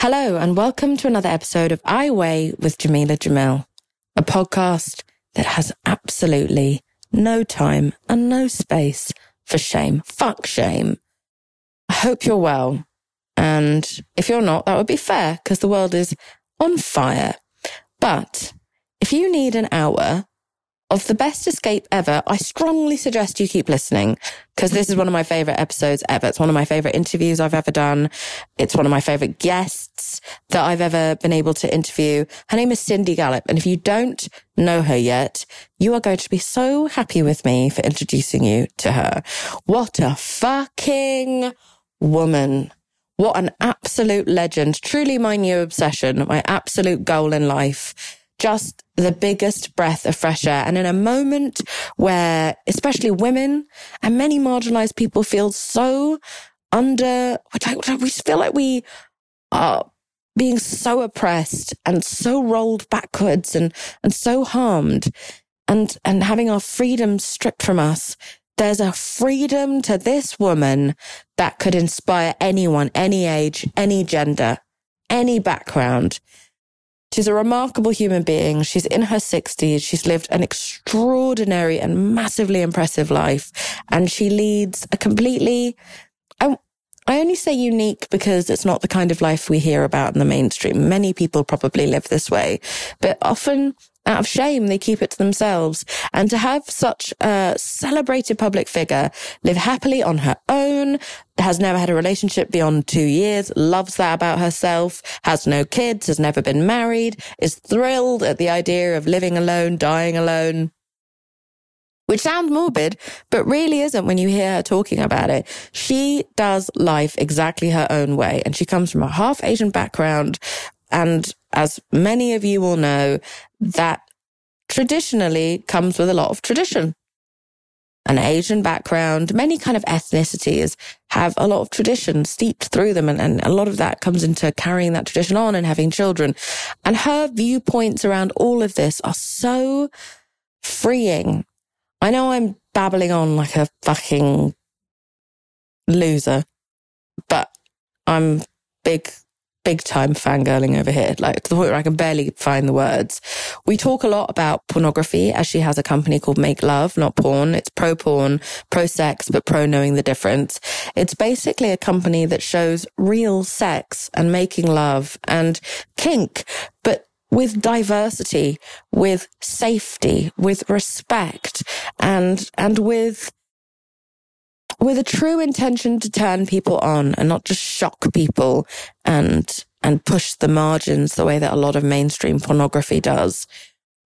Hello, and welcome to another episode of I Weigh with Jameela Jamil, a podcast that has absolutely no time and no space for shame. Fuck shame. I hope you're well. And if you're not, that would be fair because the world is on fire. But if you need an hour of the best escape ever, I strongly suggest you keep listening because this is mm-hmm. one of my favorite episodes ever. It's one of my favorite interviews I've ever done. It's one of my favorite guests that I've ever been able to interview. Her name is Cindy Gallop. And if you don't know her yet, you are going to be so happy with me for introducing you to her. What a fucking woman. What an absolute legend. Truly my new obsession, my absolute goal in life just the biggest breath of fresh air. And in a moment where, especially women and many marginalized people feel so under, we feel like we are being so oppressed and so rolled backwards and, and so harmed and, and having our freedom stripped from us. There's a freedom to this woman that could inspire anyone, any age, any gender, any background. She's a remarkable human being. She's in her 60s. She's lived an extraordinary and massively impressive life. And she leads a completely, I, I only say unique because it's not the kind of life we hear about in the mainstream. Many people probably live this way, but often out of shame, they keep it to themselves. And to have such a celebrated public figure live happily on her own, has never had a relationship beyond two years, loves that about herself, has no kids, has never been married, is thrilled at the idea of living alone, dying alone. Which sounds morbid, but really isn't when you hear her talking about it. She does life exactly her own way. And she comes from a half Asian background and as many of you will know, that traditionally comes with a lot of tradition. An Asian background, many kind of ethnicities have a lot of tradition steeped through them. And, and a lot of that comes into carrying that tradition on and having children. And her viewpoints around all of this are so freeing. I know I'm babbling on like a fucking loser, but I'm big big time fangirling over here, like to the point where I can barely find the words. We talk a lot about pornography as she has a company called Make Love, not porn. It's pro porn, pro sex, but pro knowing the difference. It's basically a company that shows real sex and making love and kink, but with diversity, with safety, with respect and, and with with a true intention to turn people on and not just shock people and and push the margins the way that a lot of mainstream pornography does.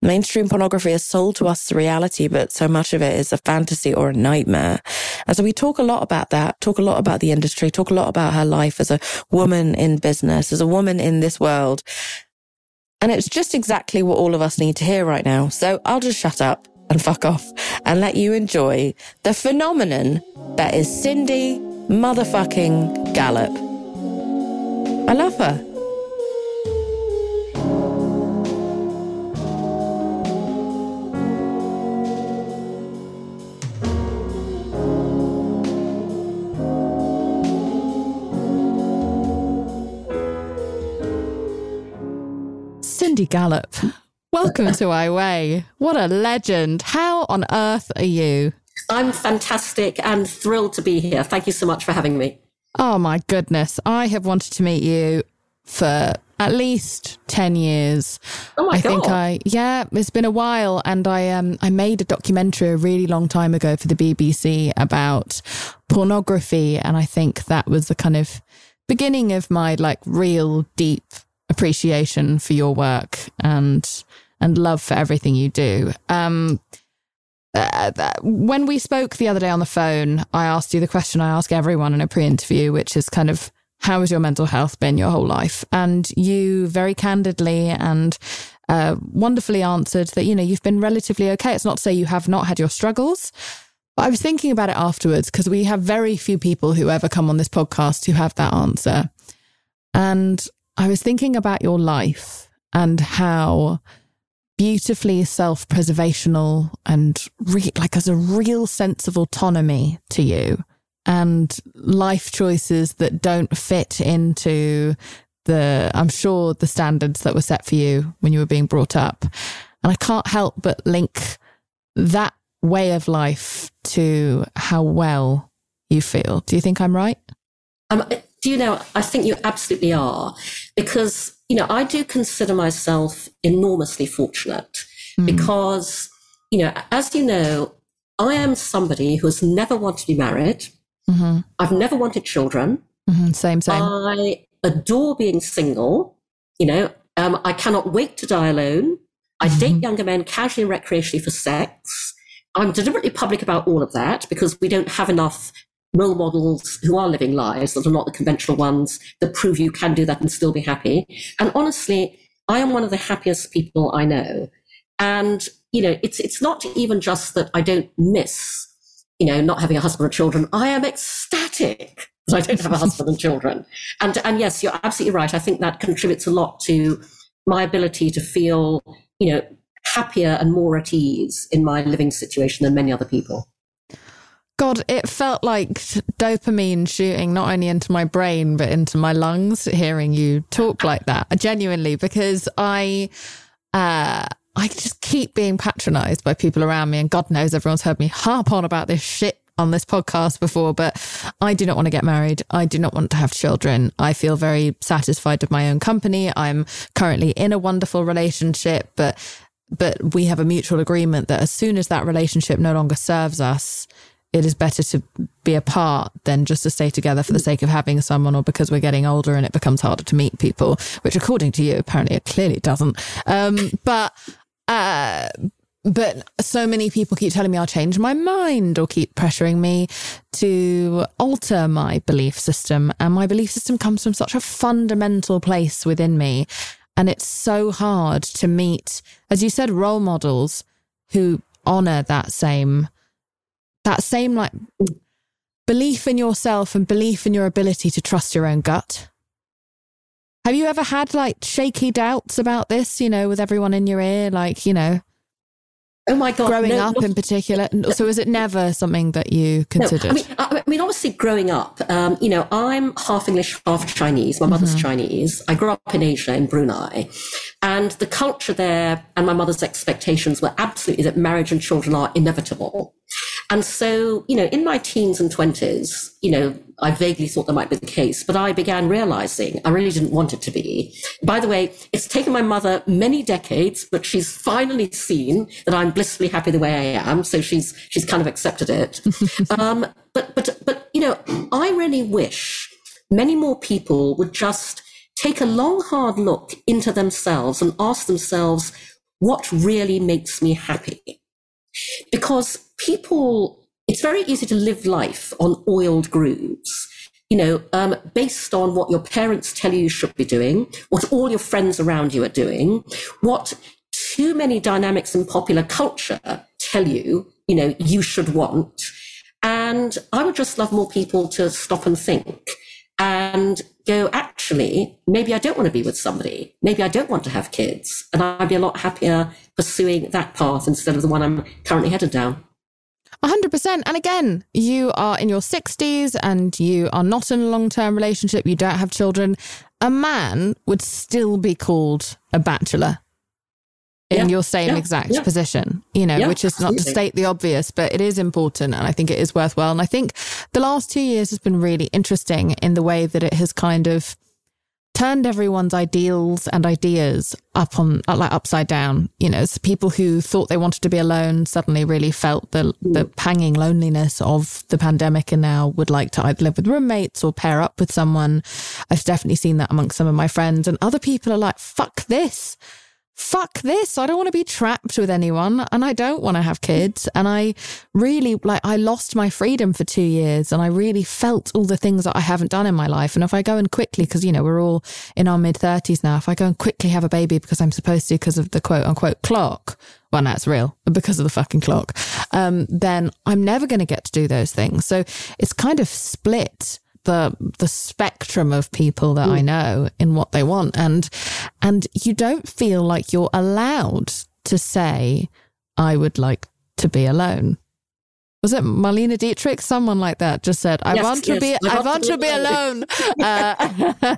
Mainstream pornography is sold to us the reality, but so much of it is a fantasy or a nightmare. And so we talk a lot about that, talk a lot about the industry, talk a lot about her life as a woman in business, as a woman in this world. And it's just exactly what all of us need to hear right now. So I'll just shut up and fuck off and let you enjoy the phenomenon that is Cindy motherfucking Gallop. I love her. Cindy Gallop. Welcome to I Weigh. What a legend. How on earth are you? I'm fantastic and thrilled to be here. Thank you so much for having me. Oh my goodness. I have wanted to meet you for at least 10 years. Oh my I God. think I yeah, it's been a while and I um I made a documentary a really long time ago for the BBC about pornography and I think that was the kind of beginning of my like real deep appreciation for your work and and love for everything you do. Um uh, that- when we spoke the other day on the phone, I asked you the question I ask everyone in a pre interview, which is kind of, how has your mental health been your whole life? And you very candidly and uh, wonderfully answered that, you know, you've been relatively okay. It's not to say you have not had your struggles. But I was thinking about it afterwards because we have very few people who ever come on this podcast who have that answer. And I was thinking about your life and how beautifully self preservational and re- like as a real sense of autonomy to you and life choices that don't fit into the, I'm sure, the standards that were set for you when you were being brought up. And I can't help but link that way of life to how well you feel. Do you think I'm right? Um, do you know, I think you absolutely are. Because, you know, I do consider myself enormously fortunate because, you know, as you know, I am somebody who has never wanted to be married. Mm-hmm. I've never wanted children. Mm-hmm. Same, same. I adore being single. You know, um, I cannot wait to die alone. I date younger men casually and recreationally for sex. I'm deliberately public about all of that because we don't have enough role models who are living lives that are not the conventional ones that prove you can do that and still be happy. And honestly, I am one of the happiest people I know. And, you know, it's, it's not even just that I don't miss, you know, not having a husband or children. I am ecstatic that I don't have a husband and children. And, and yes, you're absolutely right. I think that contributes a lot to my ability to feel, you know, happier and more at ease in my living situation than many other people. God, it felt like dopamine shooting not only into my brain but into my lungs hearing you talk like that. Genuinely, because I uh I just keep being patronized by people around me and God knows everyone's heard me harp on about this shit on this podcast before, but I do not want to get married. I do not want to have children. I feel very satisfied with my own company. I'm currently in a wonderful relationship, but but we have a mutual agreement that as soon as that relationship no longer serves us, it is better to be apart than just to stay together for the sake of having someone or because we're getting older and it becomes harder to meet people, which according to you, apparently it clearly doesn't. Um, but, uh, but so many people keep telling me I'll change my mind or keep pressuring me to alter my belief system. And my belief system comes from such a fundamental place within me. And it's so hard to meet, as you said, role models who honor that same that same like belief in yourself and belief in your ability to trust your own gut. Have you ever had like shaky doubts about this, you know, with everyone in your ear, like, you know, Oh my God. growing no, up not- in particular? So is it never something that you No. I mean, I, I mean, obviously, growing up, um, you know, I'm half English, half Chinese. My mother's Chinese. I grew up in Asia, in Brunei, and the culture there and my mother's expectations were absolutely that marriage and children are inevitable. And so, you know, in my teens and twenties, you know, I vaguely thought that might be the case, but I began realizing I really didn't want it to be. By the way, it's taken my mother many decades, but she's finally seen that I'm blissfully happy the way I am. So she's, she's kind of accepted it. um, but, but, but, you know, I really wish many more people would just take a long, hard look into themselves and ask themselves, what really makes me happy? because people, it's very easy to live life on oiled grooves. You know, um, based on what your parents tell you you should be doing, what all your friends around you are doing, what too many dynamics in popular culture tell you, you know, you should want. And I would just love more people to stop and think and go, actually, maybe I don't want to be with somebody. Maybe I don't want to have kids. And I'd be a lot happier pursuing that path instead of the one I'm currently headed down. 100%. And again, you are in your 60s and you are not in a long term relationship, you don't have children. A man would still be called a bachelor in Yeah. your same Yeah. exact Yeah. position, you know, which is not to state the obvious, but it is important and I think it is worthwhile. And I think the last two years has been really interesting in the way that it has kind of turned everyone's ideals and ideas up on uh, like upside down. You know so people who thought they wanted to be alone suddenly really felt the the panging loneliness of the pandemic and now would like to either live with roommates or pair up with someone. I've definitely seen that amongst some of my friends and other people are like fuck this fuck this. I don't want to be trapped with anyone and I don't want to have kids. And I really like, I lost my freedom for two years and I really felt all the things that I haven't done in my life. And if I go and quickly, because, you know, we're all in our mid 30s now, if I go and quickly have a baby because I'm supposed to because of the quote unquote clock, well, that's real because of the fucking clock, um, then I'm never going to get to do those things. So it's kind of split the the spectrum of people that I know in what they want and and you don't feel like you're allowed to say I would like to be alone. Was it Marlene Dietrich? Someone like that just said, "I Yes, want to yes, be, I want to be alone," uh,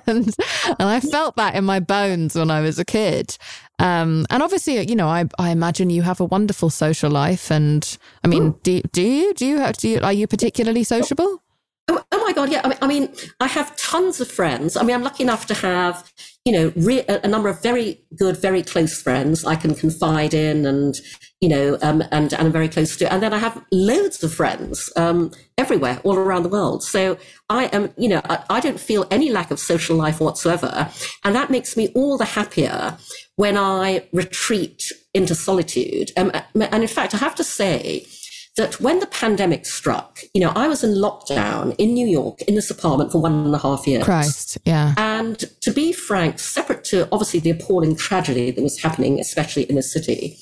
and, and I felt that in my bones when I was a kid. Um, and obviously, you know, I I imagine you have a wonderful social life, and I mean, do do you do you have do you, are you particularly sociable? Oh, oh my God, yeah. I mean, I mean, I have tons of friends. I mean, I'm lucky enough to have, you know, re- a number of very good, very close friends I can confide in and, you know, um, and, and I'm very close to. And then I have loads of friends um, everywhere, all around the world. So I am, you know, I, I don't feel any lack of social life whatsoever. And that makes me all the happier when I retreat into solitude. Um, and in fact, I have to say, that when the pandemic struck, you know, I was in lockdown in New York in this apartment for one and a half years. Christ, yeah. And to be frank, separate to obviously the appalling tragedy that was happening, especially in the city,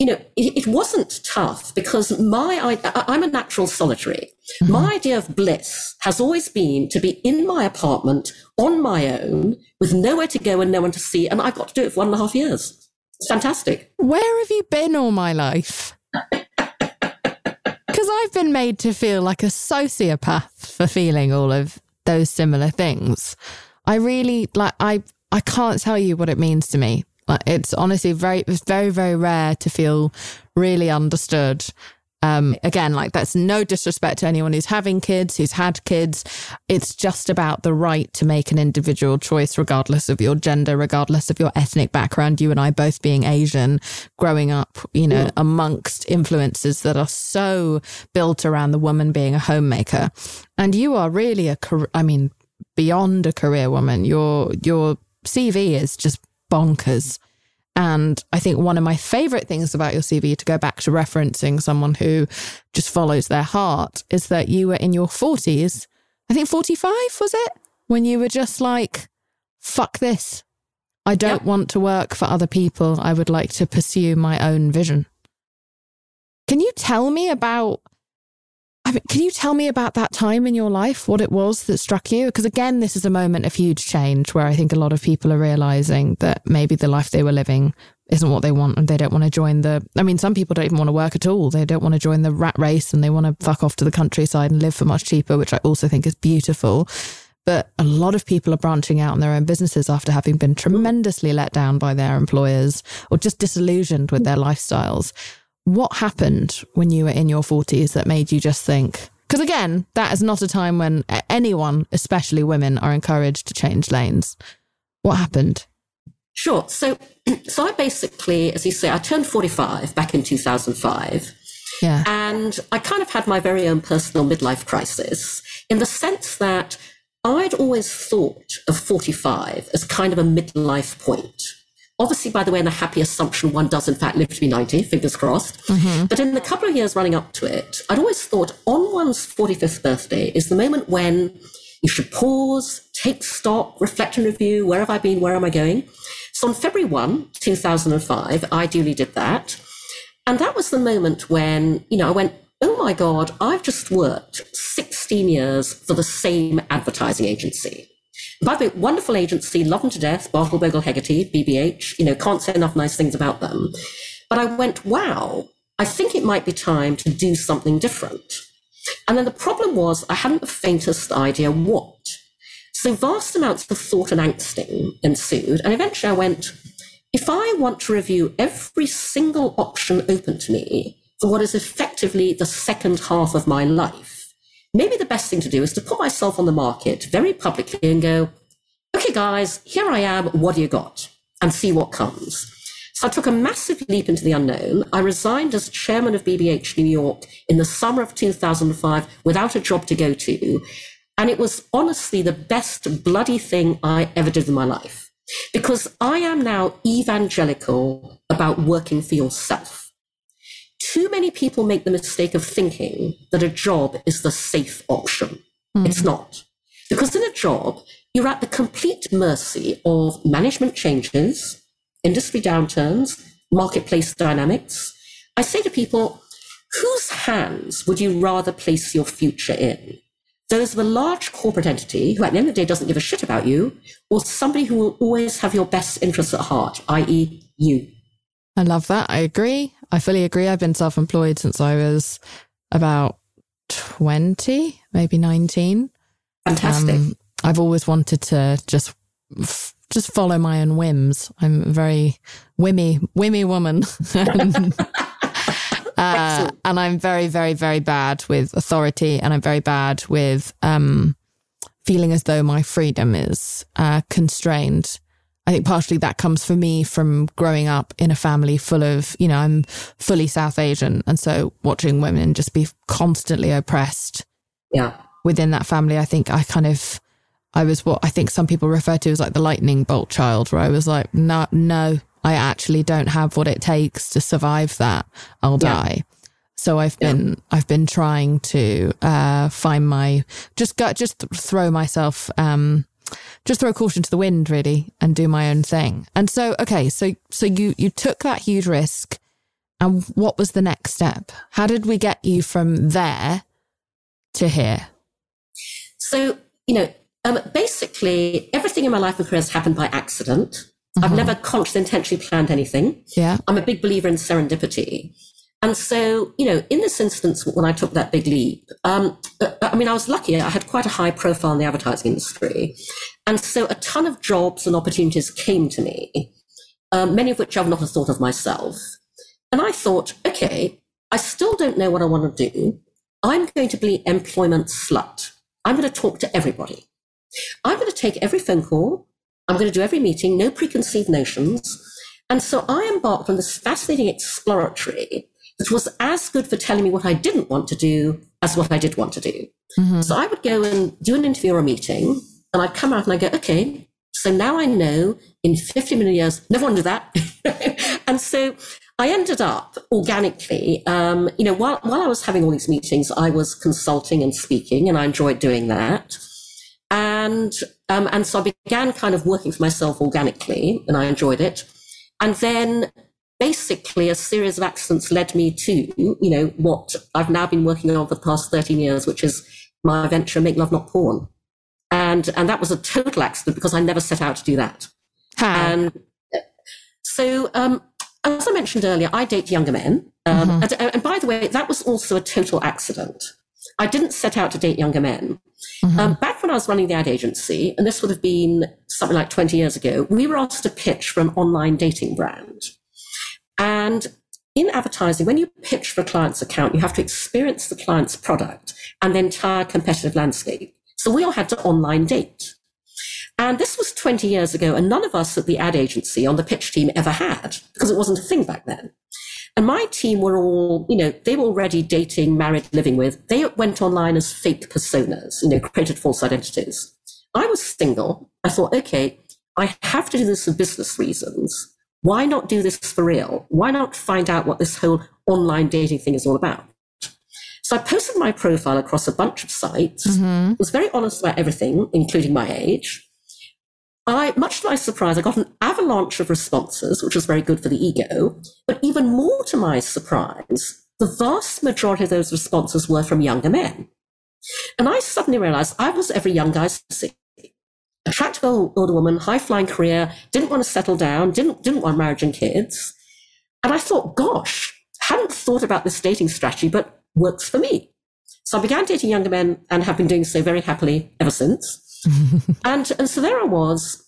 you know, it, it wasn't tough because my, I, I'm a natural solitary. Mm-hmm. My idea of bliss has always been to be in my apartment on my own with nowhere to go and no one to see. And I got to do it for one and a half years. It's fantastic. Where have you been all my life? Because I've been made to feel like a sociopath for feeling all of those similar things. I really like I I can't tell you what it means to me. Like it's honestly very it's very very rare to feel really understood. Um, again, like that's no disrespect to anyone who's having kids, who's had kids. It's just about the right to make an individual choice, regardless of your gender, regardless of your ethnic background. You and I both being Asian, growing up, you know, amongst influences that are so built around the woman being a homemaker. And you are really a, I mean, beyond a career woman. Your, your CV is just bonkers. And I think one of my favorite things about your CV, to go back to referencing someone who just follows their heart, is that you were in your 40s. I think 45 was it? When you were just like, fuck this. I don't Yep. want to work for other people. I would like to pursue my own vision. Can you tell me about I mean, can you tell me about that time in your life, what it was that struck you? Because again, this is a moment of huge change where I think a lot of people are realizing that maybe the life they were living isn't what they want and they don't want to join the. I mean, some people don't even want to work at all. They don't want to join the rat race and they want to fuck off to the countryside and live for much cheaper, which I also think is beautiful. But a lot of people are branching out on their own businesses after having been tremendously let down by their employers or just disillusioned with their lifestyles what happened when you were in your 40s that made you just think because again that is not a time when anyone especially women are encouraged to change lanes what happened Sure. So, so I basically, as you say, I turned 45 back in 2005. yeah And I kind of had my very own personal midlife crisis in the sense that I'd always thought of 45 as kind of a midlife point. Obviously, by the way, in the happy assumption one does in fact live to be 90, fingers crossed. Mm-hmm. But in the couple of years running up to it, I'd always thought on one's 45th birthday is the moment when you should pause, take stock, reflect and review. Where have I been? Where am I going? So on February 1, 2005, I duly did that. And that was the moment when, you know, I went, oh my God, I've just worked 16 years for the same advertising agency. By the way, wonderful agency, love them to death, Bartle Bogle Hegarty, BBH, you know, can't say enough nice things about them. But I went, wow, I think it might be time to do something different. And then the problem was I hadn't the faintest idea what. So vast amounts of thought and angsting ensued. And eventually I went, if I want to review every single option open to me for what is effectively the second half of my life, maybe the best thing to do is to put myself on the market very publicly and go, okay, guys, here I am. What do you got? And see what comes. So I took a massive leap into the unknown. I resigned as chairman of BBH New York in the summer of 2005 without a job to go to. And it was honestly the best bloody thing I ever did in my life because I am now evangelical about working for yourself. Too many people make the mistake of thinking that a job is the safe option. Mm. It's not. Because in a job, you're at the complete mercy of management changes, industry downturns, marketplace dynamics. I say to people, whose hands would you rather place your future in? Those of a large corporate entity who at the end of the day doesn't give a shit about you, or somebody who will always have your best interests at heart, i.e., you. I love that. I agree. I fully agree. I've been self employed since I was about 20, maybe 19. Fantastic. Um, I've always wanted to just just follow my own whims. I'm a very whimmy, whimmy woman. uh, and I'm very, very, very bad with authority and I'm very bad with um, feeling as though my freedom is uh, constrained. I think partially that comes for me from growing up in a family full of, you know, I'm fully South Asian. And so watching women just be constantly oppressed yeah. within that family, I think I kind of I was what I think some people refer to as like the lightning bolt child, where I was like, no, no, I actually don't have what it takes to survive that. I'll yeah. die. So I've yeah. been I've been trying to uh, find my just go, just throw myself um, just throw caution to the wind really and do my own thing. And so okay, so so you you took that huge risk, and what was the next step? How did we get you from there to here? So you know um, basically, everything in my life and career has happened by accident. Mm-hmm. I've never consciously intentionally planned anything. Yeah. I'm a big believer in serendipity. And so, you know, in this instance, when I took that big leap, um, I mean, I was lucky. I had quite a high profile in the advertising industry. And so a ton of jobs and opportunities came to me, um, many of which I would not have thought of myself. And I thought, okay, I still don't know what I want to do. I'm going to be employment slut. I'm going to talk to everybody. I'm going to take every phone call. I'm going to do every meeting, no preconceived notions. And so I embarked on this fascinating exploratory that was as good for telling me what I didn't want to do as what I did want to do. Mm-hmm. So I would go and do an interview or a meeting, and I'd come out and I go, okay, so now I know in 50 million years, never want to do that. and so I ended up organically, um, you know, while, while I was having all these meetings, I was consulting and speaking, and I enjoyed doing that. And, um, and so I began kind of working for myself organically and I enjoyed it. And then basically a series of accidents led me to, you know, what I've now been working on for the past 13 years, which is my venture, Make Love Not Porn. And, and that was a total accident because I never set out to do that. And so, um, as I mentioned earlier, I date younger men. Um, mm-hmm. and, and, by the way, that was also a total accident. I didn't set out to date younger men. Mm-hmm. Um, back when I was running the ad agency, and this would have been something like 20 years ago, we were asked to pitch for an online dating brand. And in advertising, when you pitch for a client's account, you have to experience the client's product and the entire competitive landscape. So we all had to online date. And this was 20 years ago, and none of us at the ad agency on the pitch team ever had, because it wasn't a thing back then. And my team were all, you know, they were already dating, married, living with. They went online as fake personas, you know, created false identities. I was single. I thought, okay, I have to do this for business reasons. Why not do this for real? Why not find out what this whole online dating thing is all about? So I posted my profile across a bunch of sites, mm-hmm. was very honest about everything, including my age. I, much to my surprise, I got an avalanche of responses, which was very good for the ego. But even more to my surprise, the vast majority of those responses were from younger men. And I suddenly realized I was every young guy's attractive older woman, high flying career, didn't want to settle down, didn't, didn't want marriage and kids. And I thought, gosh, hadn't thought about this dating strategy, but works for me. So I began dating younger men and have been doing so very happily ever since. and, and so there I was,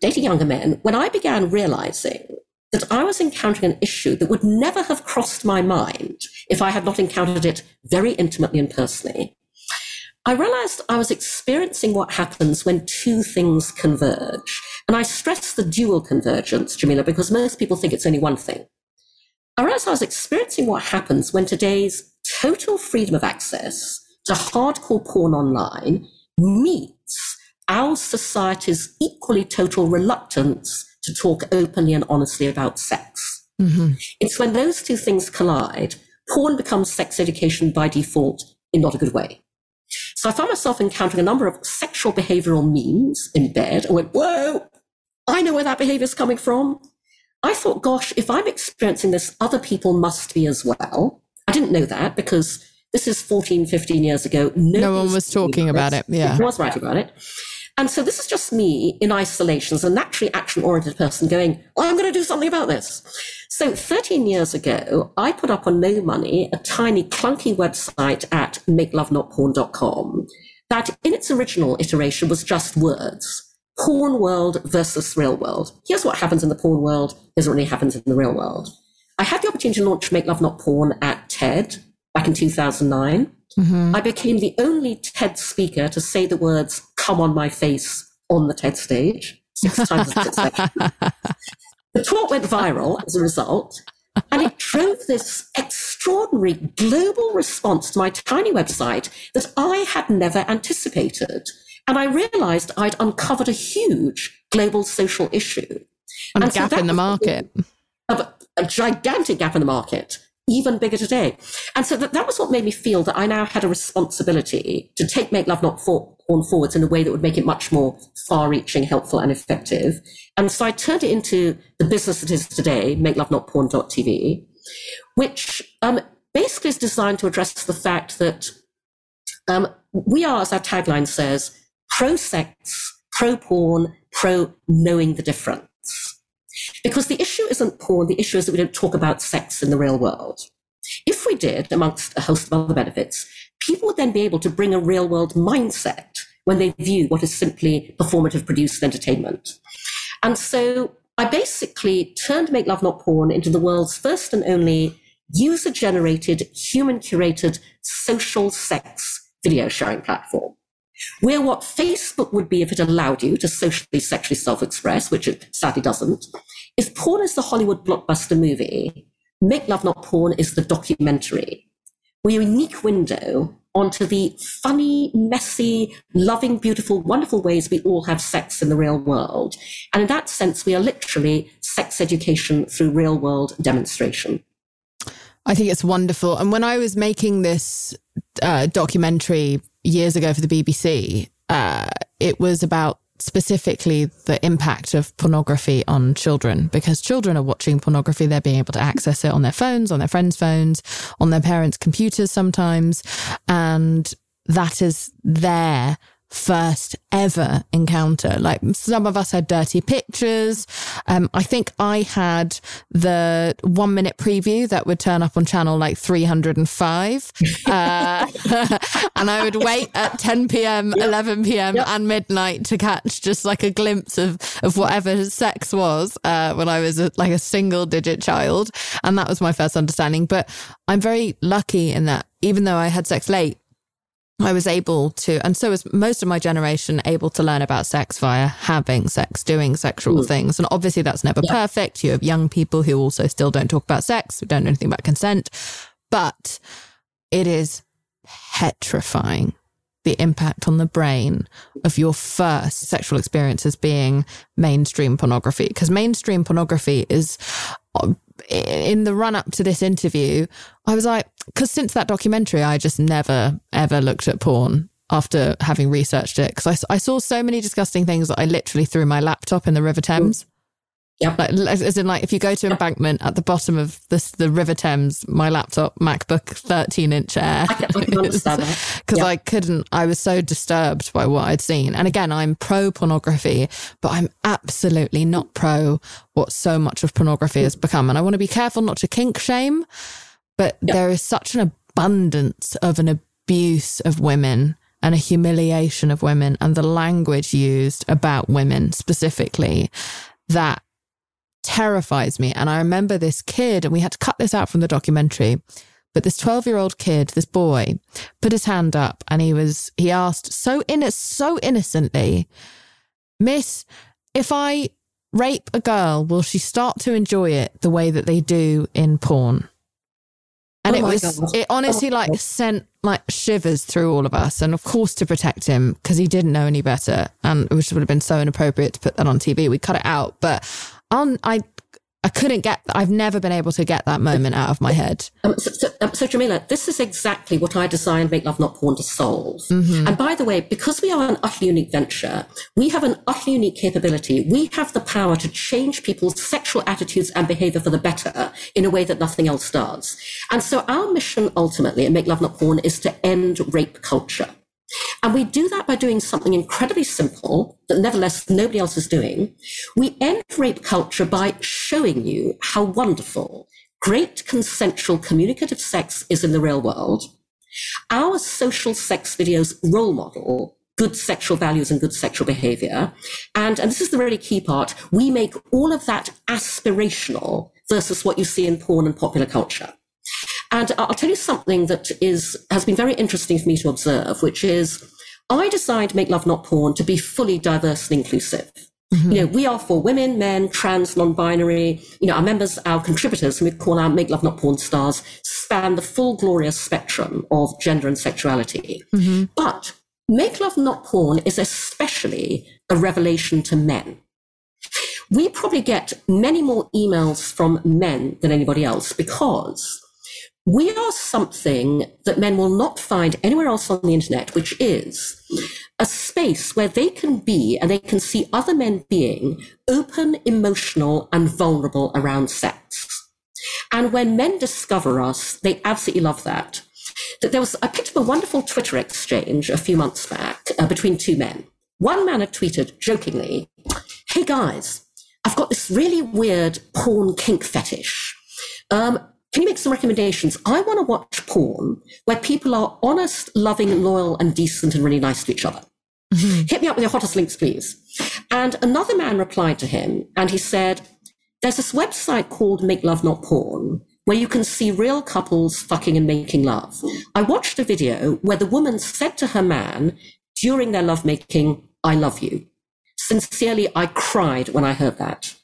dating younger men, when I began realizing that I was encountering an issue that would never have crossed my mind if I had not encountered it very intimately and personally. I realized I was experiencing what happens when two things converge. And I stress the dual convergence, Jameela, because most people think it's only one thing. I realized I was experiencing what happens when today's total freedom of access to hardcore porn online meets our society's equally total reluctance to talk openly and honestly about sex. Mm-hmm. It's when those two things collide, porn becomes sex education by default in not a good way. So I found myself encountering a number of sexual behavioral memes in bed. I went, whoa, I know where that behavior is coming from. I thought, gosh, if I'm experiencing this, other people must be as well. I didn't know that because this is 14, 15 years ago. no one was talking about it. Yeah. I was writing about it. And so this is just me in isolation as a naturally action oriented person going, well, I'm going to do something about this. So 13 years ago, I put up on no money a tiny clunky website at makelovenotporn.com that in its original iteration was just words. Porn world versus real world. Here's what happens in the porn world. Here's what really happens in the real world. I had the opportunity to launch Make Love Not Porn at TED back in 2009. Mm-hmm. I became the only TED speaker to say the words "come on my face" on the TED stage six times. In succession. the talk went viral as a result, and it drove this extraordinary global response to my tiny website that I had never anticipated. And I realized I'd uncovered a huge global social issue. And, and a gap so in the market. A, a gigantic gap in the market even bigger today. And so that, that was what made me feel that I now had a responsibility to take Make Love Not Porn forwards in a way that would make it much more far reaching, helpful, and effective. And so I turned it into the business it is today, Make Love Not Porn.tv, which um, basically is designed to address the fact that um, we are, as our tagline says, pro sex, pro porn, pro knowing the difference. Because the issue isn't porn, the issue is that we don't talk about sex in the real world. If we did, amongst a host of other benefits, people would then be able to bring a real world mindset when they view what is simply performative produced entertainment. And so I basically turned Make Love Not Porn into the world's first and only user generated, human curated social sex video sharing platform. We're what Facebook would be if it allowed you to socially, sexually self express, which it sadly doesn't. If porn is the Hollywood blockbuster movie, Make Love Not Porn is the documentary. We're a unique window onto the funny, messy, loving, beautiful, wonderful ways we all have sex in the real world. And in that sense, we are literally sex education through real world demonstration. I think it's wonderful. And when I was making this uh, documentary years ago for the BBC, uh, it was about specifically the impact of pornography on children because children are watching pornography. They're being able to access it on their phones, on their friends' phones, on their parents' computers sometimes. And that is there first ever encounter. Like some of us had dirty pictures. Um, I think I had the one minute preview that would turn up on channel like 305. uh, and I would wait at 10 p.m., yep. 11 p.m., yep. and midnight to catch just like a glimpse of, of whatever sex was uh, when I was a, like a single digit child. And that was my first understanding. But I'm very lucky in that even though I had sex late, I was able to, and so was most of my generation, able to learn about sex via having sex, doing sexual mm. things. And obviously, that's never yeah. perfect. You have young people who also still don't talk about sex, who don't know anything about consent. But it is petrifying the impact on the brain of your first sexual experiences being mainstream pornography. Because mainstream pornography is in the run up to this interview, I was like, because since that documentary, I just never, ever looked at porn after having researched it. Because I, I, saw so many disgusting things that I literally threw my laptop in the River Thames. Like, as in, like, if you go to embankment at the bottom of this, the River Thames, my laptop, MacBook 13 inch Air. I can, understand that. Because I couldn't, I was so disturbed by what I'd seen. And again, I'm pro pornography, but I'm absolutely not pro what so much of pornography has become. And I want to be careful not to kink shame, but there is such an abundance of an abuse of women and a humiliation of women and the language used about women specifically that terrifies me. And I remember this kid, and we had to cut this out from the documentary. But this 12 year old kid, this boy, put his hand up and he was, he asked so in so innocently, Miss, if I rape a girl, will she start to enjoy it the way that they do in porn? And oh it was, God. it honestly oh like sent like shivers through all of us. And of course, to protect him, because he didn't know any better. And it would have been so inappropriate to put that on TV. We cut it out. But on, I I couldn't get, I've never been able to get that moment out of my head. Um, so, so, um, so, Jameela, this is exactly what I designed Make Love Not Porn to solve. Mm-hmm. And by the way, because we are an utterly unique venture, we have an utterly unique capability. We have the power to change people's sexual attitudes and behavior for the better in a way that nothing else does. And so our mission ultimately at Make Love Not Porn is to end rape culture. And we do that by doing something incredibly simple that nevertheless nobody else is doing. We end rape culture by showing you how wonderful great consensual communicative sex is in the real world. Our social sex videos role model good sexual values and good sexual behavior. And, and this is the really key part. We make all of that aspirational versus what you see in porn and popular culture. And I'll tell you something that is has been very interesting for me to observe, which is I designed Make Love Not Porn to be fully diverse and inclusive. Mm-hmm. You know, we are for women, men, trans, non-binary. You know, our members, our contributors, and we call our Make Love Not Porn stars, span the full glorious spectrum of gender and sexuality. Mm-hmm. But Make Love Not Porn is especially a revelation to men. We probably get many more emails from men than anybody else because we are something that men will not find anywhere else on the internet, which is a space where they can be and they can see other men being open, emotional, and vulnerable around sex. And when men discover us, they absolutely love that. That there was, I picked up a wonderful Twitter exchange a few months back uh, between two men. One man had tweeted jokingly, Hey guys, I've got this really weird porn kink fetish. Um, can you make some recommendations? I want to watch porn where people are honest, loving, loyal, and decent and really nice to each other. Mm-hmm. Hit me up with your hottest links, please. And another man replied to him and he said, There's this website called Make Love Not Porn where you can see real couples fucking and making love. I watched a video where the woman said to her man during their lovemaking, I love you. Sincerely, I cried when I heard that.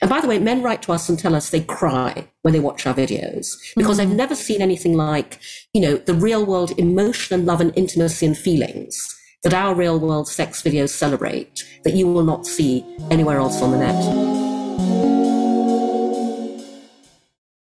And by the way, men write to us and tell us they cry when they watch our videos because mm-hmm. they've never seen anything like, you know, the real world emotion and love and intimacy and feelings that our real world sex videos celebrate that you will not see anywhere else on the net.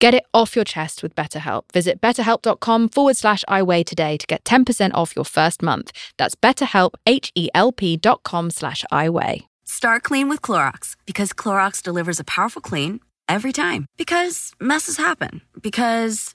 Get it off your chest with BetterHelp. Visit betterhelp.com forward slash iWeigh today to get 10% off your first month. That's betterhelp, H-E-L-P dot com slash iWeigh. Start clean with Clorox because Clorox delivers a powerful clean every time. Because messes happen. Because...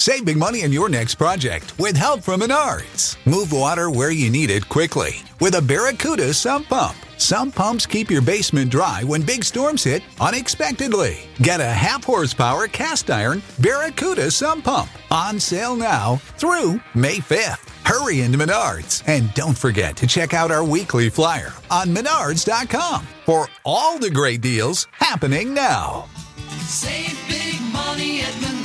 Save big money on your next project with help from Menards. Move water where you need it quickly with a Barracuda sump pump. Sump pumps keep your basement dry when big storms hit unexpectedly. Get a half horsepower cast iron Barracuda sump pump on sale now through May 5th. Hurry into Menards and don't forget to check out our weekly flyer on menards.com for all the great deals happening now. Save big money at Menards.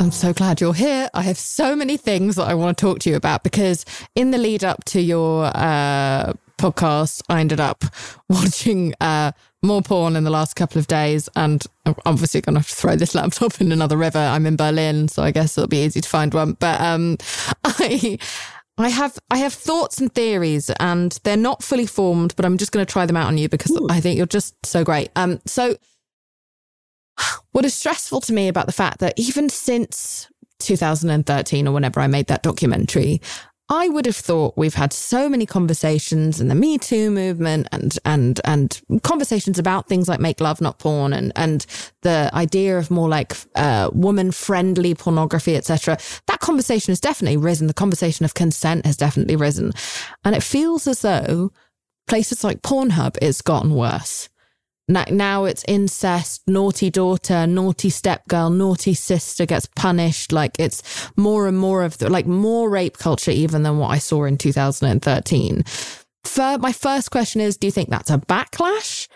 I'm so glad you're here. I have so many things that I want to talk to you about because in the lead up to your uh, podcast, I ended up watching uh, more porn in the last couple of days. And I'm obviously going to have to throw this laptop in another river. I'm in Berlin, so I guess it'll be easy to find one. But um, I. I have I have thoughts and theories, and they're not fully formed, but I'm just going to try them out on you because Ooh. I think you're just so great. Um, so what is stressful to me about the fact that even since 2013 or whenever I made that documentary, I would have thought we've had so many conversations in the Me Too movement and and and conversations about things like make love not porn and and the idea of more like uh, woman friendly pornography, etc. That conversation has definitely risen. The conversation of consent has definitely risen, and it feels as though places like Pornhub it's gotten worse. Now it's incest, naughty daughter, naughty stepgirl, naughty sister gets punished. Like it's more and more of the, like more rape culture even than what I saw in 2013. For, my first question is, do you think that's a backlash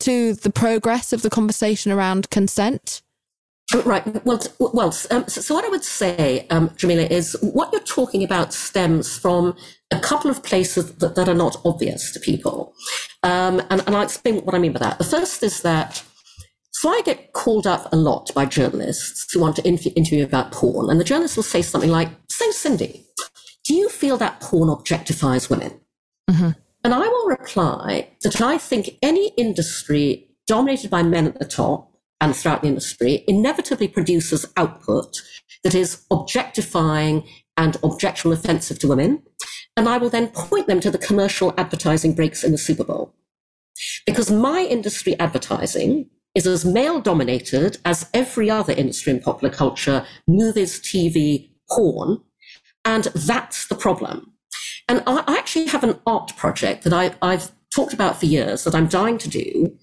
to the progress of the conversation around consent? Right. Well, well. Um, so, what I would say, um, Jameela, is what you're talking about stems from a couple of places that, that are not obvious to people, um, and, and I'll explain what I mean by that. The first is that so I get called up a lot by journalists who want to interview about porn, and the journalist will say something like, "So, Cindy, do you feel that porn objectifies women?" Mm-hmm. And I will reply that I think any industry dominated by men at the top and throughout the industry inevitably produces output that is objectifying and objectionable offensive to women. And I will then point them to the commercial advertising breaks in the Super Bowl. Because my industry advertising is as male dominated as every other industry in popular culture, movies, TV, porn. And that's the problem. And I, actually have an art project that I, I've talked about for years that I'm dying to do,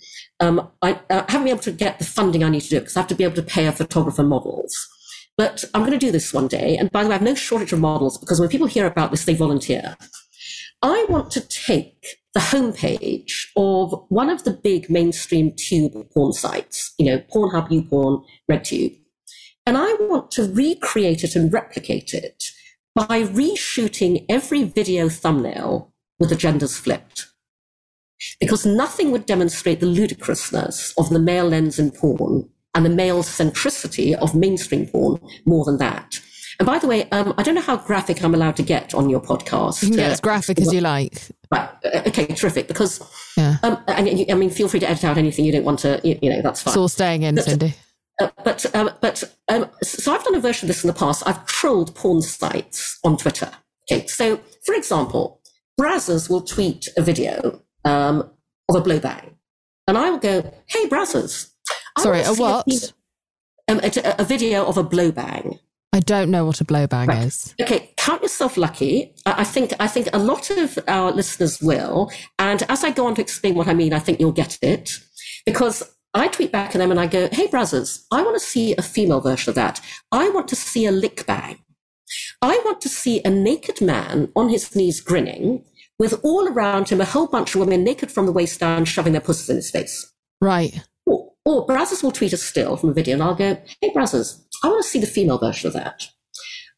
um, I, uh, haven't been able to get the funding I need to do because I have to be able to pay a photographer models. But I'm going to do this one day. And by the way, I have no shortage of models because when people hear about this, they volunteer. I want to take the homepage of one of the big mainstream tube porn sites, you know, Pornhub, YouPorn, RedTube, and I want to recreate it and replicate it by reshooting every video thumbnail with the genders flipped because nothing would demonstrate the ludicrousness of the male lens in porn and the male centricity of mainstream porn more than that. And by the way, um, I don't know how graphic I'm allowed to get on your podcast. You can uh, as graphic as you like. Right. Uh, okay, terrific. Because, yeah. um, and, I mean, feel free to edit out anything you don't want to, you, know, that's fine. It's all staying in, but, Cindy. Uh, but, um, but um, so I've done a version of this in the past. I've trolled porn sites on Twitter. Okay, so for example, Brazzers will tweet a video um, of a blowbang. And I will go, hey, Brazzers. Sorry, a what? A, um, a, a, video of a blowbang. I don't know what a blowbang right. is. Okay, count yourself lucky. I, I think I think a lot of our listeners will. And as I go on to explain what I mean, I think you'll get it. Because I tweet back at them and I go, hey, Brazzers, I want to see a female version of that. I want to see a lick bang. I want to see a naked man on his knees grinning with all around him a whole bunch of women naked from the waist down, shoving their pussies in his face. Right. Or, or Brazzers will tweet a still from a video, and I'll go, hey, Brazzers, I want to see the female version of that.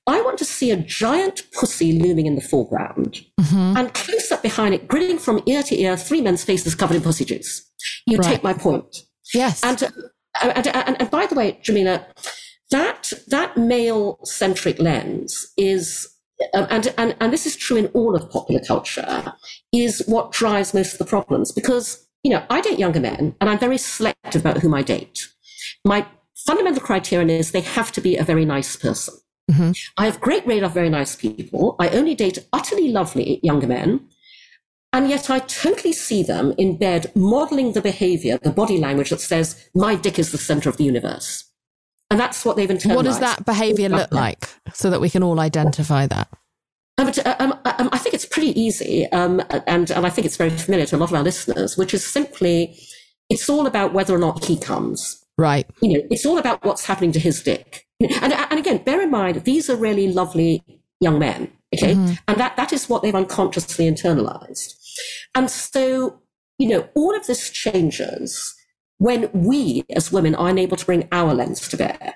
I want to see a giant pussy looming in the foreground, mm-hmm. and close up behind it, grinning from ear to ear, three men's faces covered in pussy juice. You right. take my point. Yes. And, uh, and, and, and, by the way, Jameela, that that male centric lens is and, and and this is true in all of popular culture is what drives most of the problems because you know I date younger men and I'm very selective about whom I date. My fundamental criterion is they have to be a very nice person. Mm-hmm. I have great radar of very nice people. I only date utterly lovely younger men. And yet I totally see them in bed modeling the behavior, the body language that says, my dick is the center of the universe. And that's what they've internalized. What does that behavior look like so that we can all identify that? Um, uh, um, um, I think it's pretty easy, um, and, and I think it's very familiar to a lot of our listeners, which is simply it's all about whether or not he comes. Right. You know, it's all about what's happening to his dick. And, and again, bear in mind, these are really lovely young men. Okay. Mm-hmm. And that, that is what they've unconsciously internalized. And so, you know, all of this changes when we as women are unable to bring our lens to bear.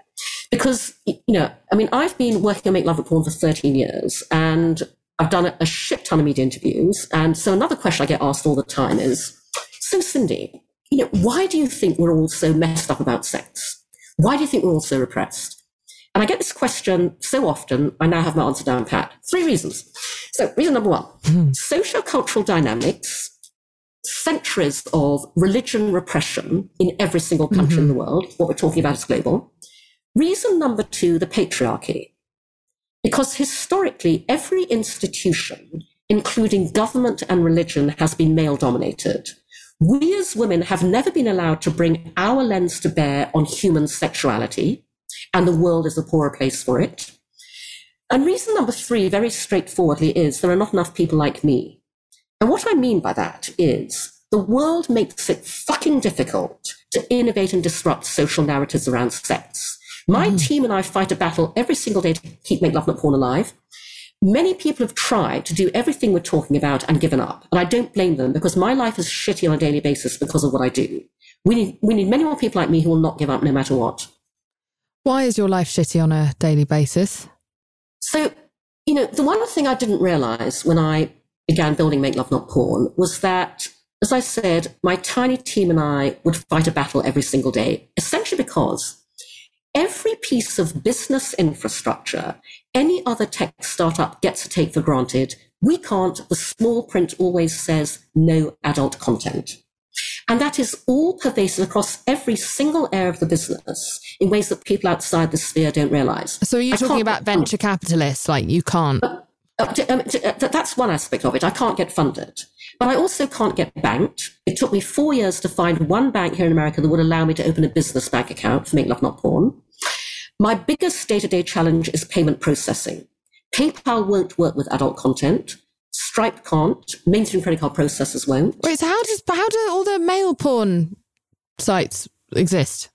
Because, you know, I mean, I've been working on Make Love with Porn for 13 years and I've done a, shit ton of media interviews. And so another question I get asked all the time is, so Cindy, you know, why do you think we're all so messed up about sex? Why do you think we're all so repressed? And I get this question so often, I now have my answer down pat. Three reasons. So, reason number one hmm. social cultural dynamics, centuries of religion repression in every single country in mm-hmm. the world. What we're talking about is global. Reason number two, the patriarchy. Because historically, every institution, including government and religion, has been male dominated. We as women have never been allowed to bring our lens to bear on human sexuality, and the world is a poorer place for it. And reason number three, very straightforwardly, is there are not enough people like me. And what I mean by that is the world makes it fucking difficult to innovate and disrupt social narratives around sex. My mm-hmm. team and I fight a battle every single day to keep Make Love Not Porn alive. Many people have tried to do everything we're talking about and given up. And I don't blame them because my life is shitty on a daily basis because of what I do. We need, we need many more people like me who will not give up no matter what. Why is your life shitty on a daily basis? So, you know, the one thing I didn't realize when I began building Make Love Not Porn was that, as I said, my tiny team and I would fight a battle every single day, essentially because every piece of business infrastructure any other tech startup gets to take for granted, we can't. The small print always says no adult content. And that is all pervasive across every single area of the business in ways that people outside the sphere don't realize. So are you I talking about venture capitalists? Like you can't. T- t- th- Oh, um, uh, that's one aspect of it. I can't get funded. But I also can't get banked. It took me four years to find one bank here in America that would allow me to open a business bank account for Make Love Not Porn. My biggest day to day challenge is payment processing. PayPal won't work with adult content. Stripe can't. Mainstream credit card processors won't. Wait, so how does how do all the male porn sites exist?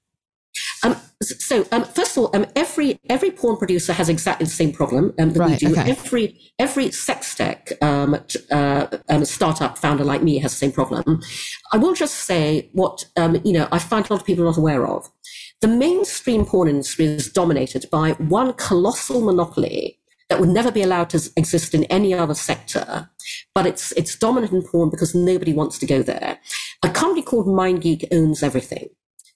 Um, so, um, first of all, um, every every porn producer has exactly the same problem um, that Right, we do. okay. Every every sex tech um, uh, um, startup founder like me has the same problem. I will just say what um, you know. I find a lot of people are not aware of. The mainstream porn industry is dominated by one colossal monopoly that would never be allowed to exist in any other sector, but it's it's dominant in porn because nobody wants to go there. A company called MindGeek owns everything.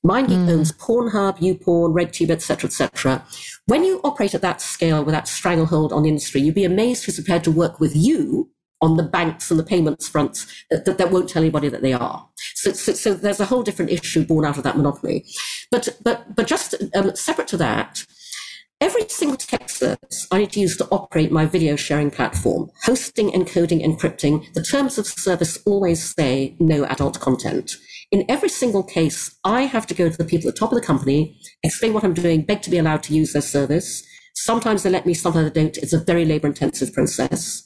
MindGeek owns Pornhub, YouPorn, RedTube, etc., etc. When you operate at that scale with that stranglehold on the industry, you'd be amazed who's prepared to work with you on the banks and the payments fronts that, that, that won't tell anybody that they are. So, so, so there's a whole different issue born out of that monopoly. But, but, but just um, separate to that, every single tech service I need to use to operate my video sharing platform, hosting, encoding, encrypting, the terms of service always say no adult content. In every single case, I have to go to the people at the top of the company, explain what I'm doing, beg to be allowed to use their service. Sometimes they let me, sometimes they don't. It's a very labor intensive process.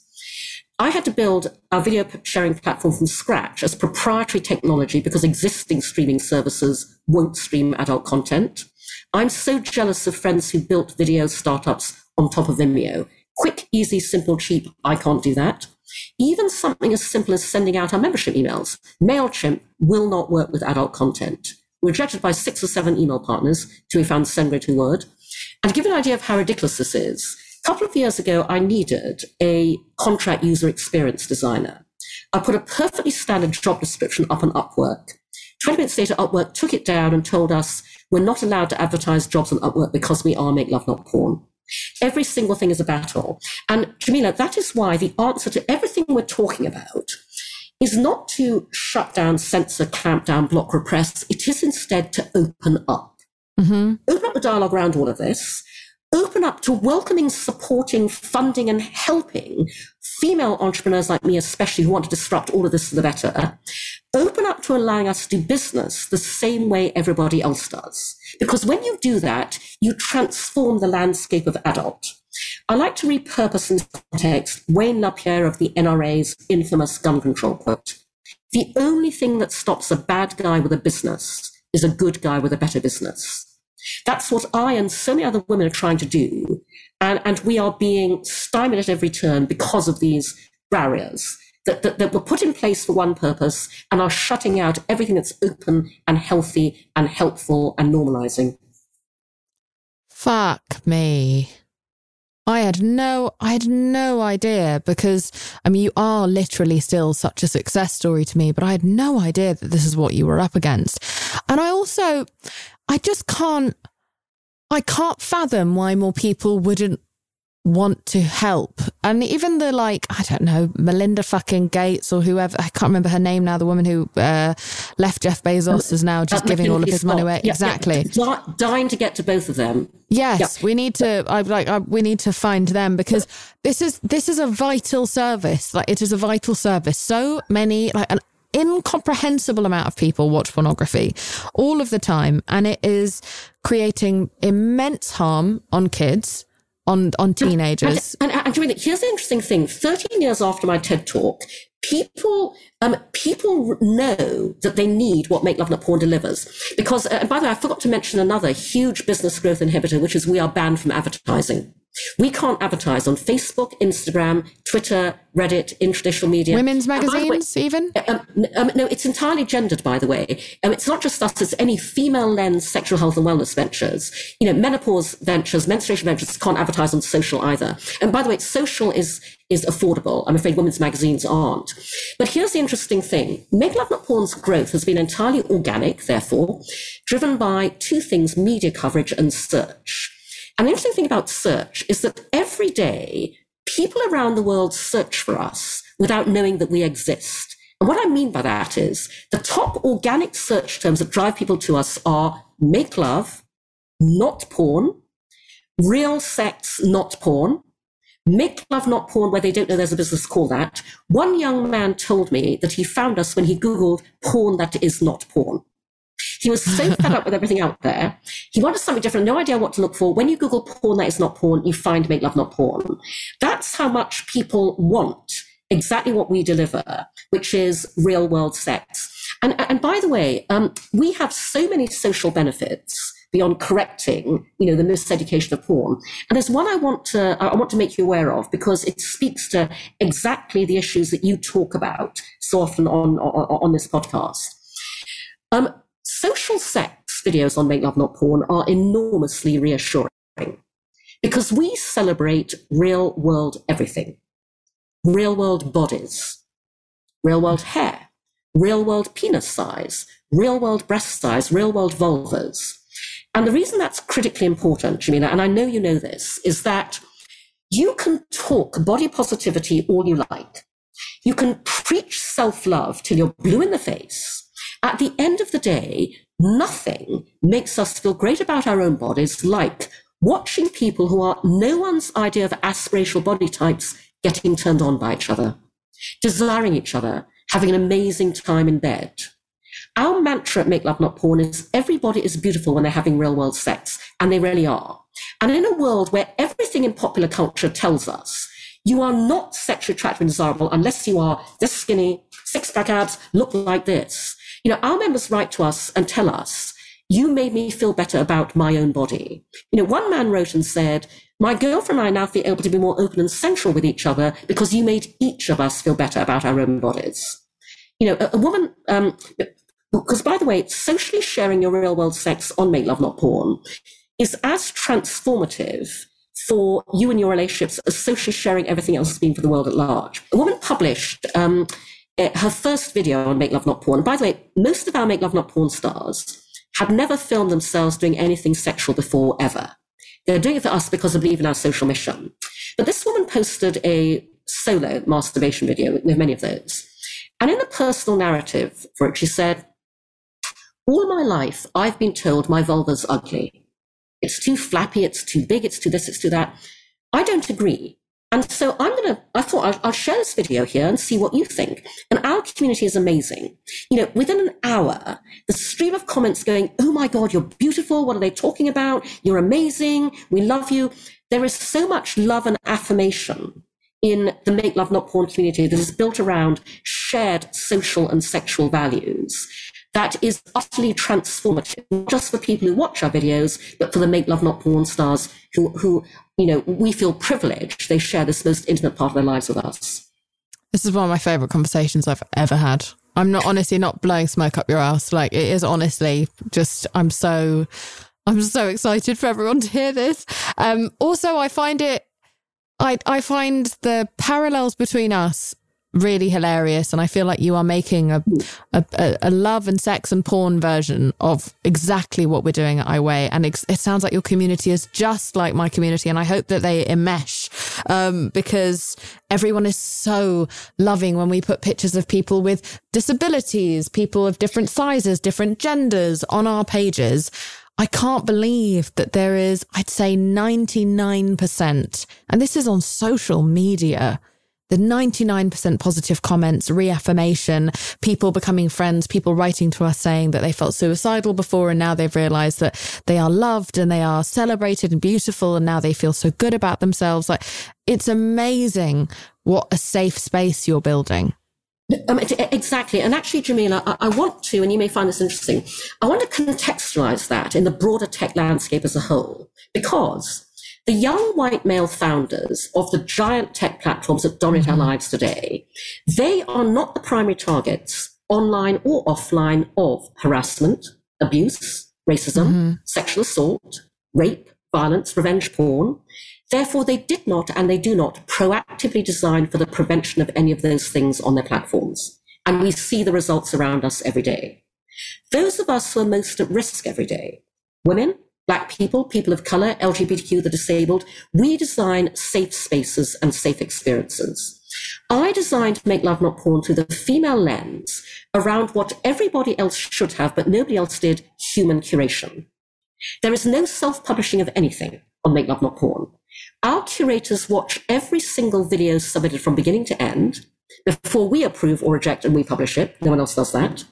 I had to build our video sharing platform from scratch as proprietary technology because existing streaming services won't stream adult content. I'm so jealous of friends who built video startups on top of Vimeo. Quick, easy, simple, cheap. I can't do that. Even something as simple as sending out our membership emails. MailChimp will not work with adult content. Rejected by six or seven email partners till we found SendGrid who would. And to give an idea of how ridiculous this is, a couple of years ago, I needed a contract user experience designer. I put a perfectly standard job description up on Upwork. 20 minutes later, Upwork took it down and told us, we're not allowed to advertise jobs on Upwork because we are Make Love Not Porn. Every single thing is a battle. And Jameela, that is why the answer to everything we're talking about is not to shut down, censor, clamp down, block, repress. It is instead to open up. Mm-hmm. Open up the dialogue around all of this. Open up to welcoming, supporting, funding, and helping female entrepreneurs like me, especially who want to disrupt all of this for the better. Open up to allowing us to do business the same way everybody else does. Because when you do that, you transform the landscape of adult. I like to repurpose in this context Wayne LaPierre of the NRA's infamous gun control quote. The only thing that stops a bad guy with a business is a good guy with a better business. That's what I and so many other women are trying to do. And, and we are being stymied at every turn because of these barriers that, that, that were put in place for one purpose and are shutting out everything that's open and healthy and helpful and normalizing. Fuck me. I had no, I had no idea because I mean, you are literally still such a success story to me, but I had no idea that this is what you were up against. And I also, I just can't, I can't fathom why more people wouldn't want to help. And even the like, I don't know, Melinda fucking Gates or whoever, I can't remember her name now, the woman who uh, left Jeff Bezos is now just giving all of his money away. Yeah, exactly. yeah. Dying to get to both of them. Yes, Yeah. we need to. I like. I, we need to find them because this is this is a vital service. Like it is a vital service. So many like an incomprehensible amount of people watch pornography all of the time, and it is creating immense harm on kids, on on teenagers. And, and, and Joanna, here's the interesting thing. 13 years after my TED talk, people um, people know that they need what Make Love Not Porn delivers. Because, uh, and by the way, I forgot to mention another huge business growth inhibitor, which is we are banned from advertising. We can't advertise on Facebook, Instagram, Twitter, Reddit, in traditional media. Women's by way- magazines, even. um, um, no, it's entirely gendered, by the way. Um, it's not just us, it's any female lens sexual health and wellness ventures. You know, menopause ventures, menstruation ventures can't advertise on social either. And by the way, social is, is affordable. I'm afraid women's magazines aren't. But here's the interesting thing. Make Love Not Porn's growth has been entirely organic, therefore, driven by two things, media coverage and search. The interesting thing about search is that every day people around the world search for us without knowing that we exist. And what I mean by that is the top organic search terms that drive people to us are make love, not porn, real sex, not porn, make love, not porn, where they don't know there's a business called that. One young man told me that he found us when he Googled porn that is not porn. He was so fed up with everything out there. He wanted something different, no idea what to look for. When you Google porn that is not porn, you find make love, not porn. That's how much people want exactly what we deliver, which is real world sex. And, and by the way, um, we have so many social benefits beyond correcting, you know, the miseducation of porn. And there's one I want to, I want to make you aware of because it speaks to exactly the issues that you talk about so often on, on, on this podcast. Um, social sex videos on Make Love Not Porn are enormously reassuring because we celebrate real world everything real world bodies, real world hair, real world penis size, real world breast size, real world vulvas. And the reason that's critically important, Jameela, and I know you know this, is that you can talk body positivity all you like. You can preach self love till you're blue in the face. At the end of the day, nothing makes us feel great about our own bodies like watching people who are no one's idea of aspirational body types getting turned on by each other, desiring each other, having an amazing time in bed. Our mantra at Make Love Not Porn is everybody is beautiful when they're having real world sex, and they really are. And in a world where everything in popular culture tells us you are not sexually attractive and desirable unless you are this skinny, six pack abs, look like this. You know, our members write to us and tell us, you made me feel better about my own body. You know, one man wrote and said, my girlfriend and I now feel able to be more open and sensual with each other because you made each of us feel better about our own bodies. You know, a, a woman, um, because by the way, socially sharing your real world sex on Make Love Not Porn is as transformative for you and your relationships as socially sharing everything else has been for the world at large. A woman published um, Uh, her first video on Make Love Not Porn. And by the way, most of our Make Love Not Porn stars had never filmed themselves doing anything sexual before ever. They're doing it for us because they believe in our social mission. But this woman posted a solo masturbation video. We have many of those. And in a personal narrative for it, she said, All my life, I've been told my vulva's ugly. It's too flappy, it's too big, it's too this, it's too that. I don't agree. And so I'm going to, I thought I'll, I'll, share this video here and see what you think. And our community is amazing. You know, within an hour, the stream of comments going, Oh my God, you're beautiful. What are they talking about? You're amazing. We love you. There is so much love and affirmation in the Make Love Not Porn community that is built around shared social and sexual values that is utterly transformative, not just for people who watch our videos, but for the Make Love Not Porn stars who, who, you know, we feel privileged. They share this most intimate part of their lives with us. This is one of my favorite conversations I've ever had. I'm not honestly not blowing smoke up your ass. Like it is honestly just, I'm so, I'm so excited for everyone to hear this. Um, also, I find it I I find the parallels between us really hilarious and i feel like you are making a, a, a love and sex and porn version of exactly what we're doing at iWeigh and it, it sounds like your community is just like my community and i hope that they enmesh um, because everyone is so loving when we put pictures of people with disabilities people of different sizes different genders on our pages. I can't believe that there is, I'd say 99%, and this is on social media, the 99% positive comments, reaffirmation, people becoming friends, people writing to us saying that they felt suicidal before and now they've realized that they are loved and they are celebrated and beautiful and now they feel so good about themselves. Like it's amazing what a safe space you're building. Um, exactly. And actually, Jameela, I, I, want to, and you may find this interesting, I want to contextualize that in the broader tech landscape as a whole, because the young white male founders of the giant tech platforms that dominate mm-hmm. our lives today, they are not the primary targets, online or offline, of harassment, abuse, racism, mm-hmm. sexual assault, rape, violence, revenge porn. Therefore, they did not and they do not proactively design for the prevention of any of those things on their platforms. And we see the results around us every day. Those of us who are most at risk every day, women, black people, people of color, LGBTQ, the disabled, we design safe spaces and safe experiences. I designed Make Love Not Porn through the female lens around what everybody else should have, but nobody else did, human curation. There is no self-publishing of anything on Make Love Not Porn. Our curators watch every single video submitted from beginning to end before we approve or reject and we publish it. No one else does that.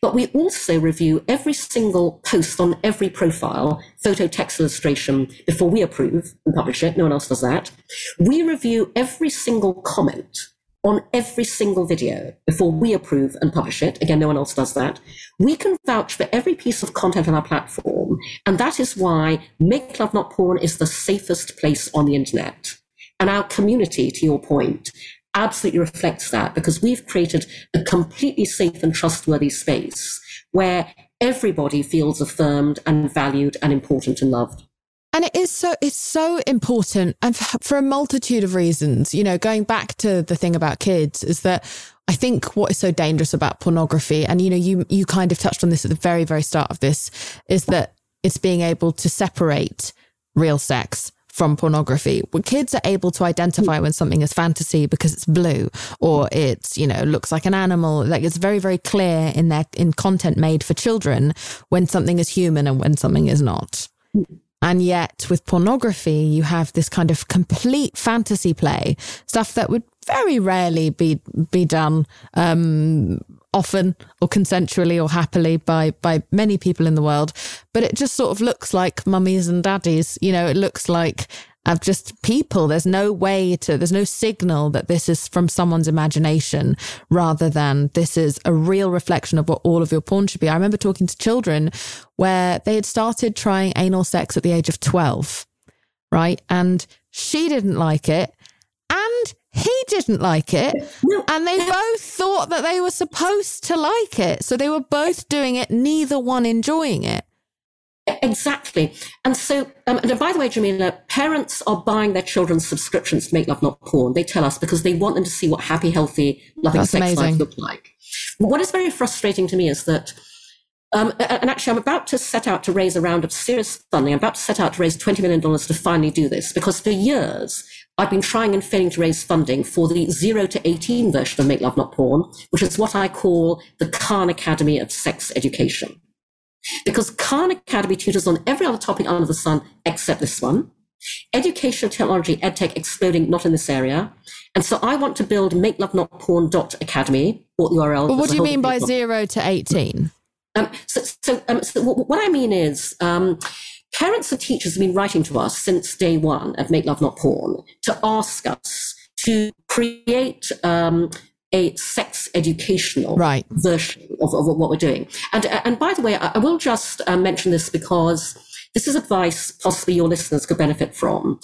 But we also review every single post on every profile, photo, text, illustration, before we approve and publish it. No one else does that. We review every single comment on every single video before we approve and publish it. Again, no one else does that. We can vouch for every piece of content on our platform. And that is why Make Love Not Porn is the safest place on the internet. And our community, to your point, absolutely reflects that because we've created a completely safe and trustworthy space where everybody feels affirmed and valued and important and loved. And it is so, it's so important. And for, for, a multitude of reasons, you know, going back to the thing about kids is that I think what is so dangerous about pornography, and, you know, you, you kind of touched on this at the very, very start of this, is that it's being able to separate real sex from pornography. When kids are able to identify when something is fantasy because it's blue or it's, you know, looks like an animal, like it's very, very clear in their in content made for children when something is human and when something is not. And yet, with pornography, you have this kind of complete fantasy play, stuff that would very rarely be be done um, often or consensually or happily by by many people in the world. But it just sort of looks like mummies and daddies. You know, it looks like of just people. There's no way to, there's no signal that this is from someone's imagination rather than this is a real reflection of what all of your porn should be. I remember talking to children where they had started trying anal sex at the age of 12, right? And she didn't like it and he didn't like it. And they both thought that they were supposed to like it. So they were both doing it, neither one enjoying it. Exactly. And so, um, and by the way, Jameela, parents are buying their children's subscriptions to Make Love Not Porn. They tell us because they want them to see what happy, healthy, loving That's sex amazing. lives look like. What is very frustrating to me is that Um, and actually, I'm about to set out to raise a round of serious funding. I'm about to set out to raise $20 million to finally do this because for years, I've been trying and failing to raise funding for the 0 to 18 version of Make Love Not Porn, which is what I call the Khan Academy of Sex Education. Because Khan Academy tutors on every other topic under the sun except this one. Educational technology, edtech exploding, not in this area. And so I want to build Make Love Not Porn dot academy, or the URL. But what do you mean by zero to 18? Um, so, so, um, so what I mean is, um, parents and teachers have been writing to us since day one of Make Love Not Porn to ask us to create um, a sex educational right. version of, of, what we're doing. And, and by the way, I, I will just uh, mention this because this is advice possibly your listeners could benefit from.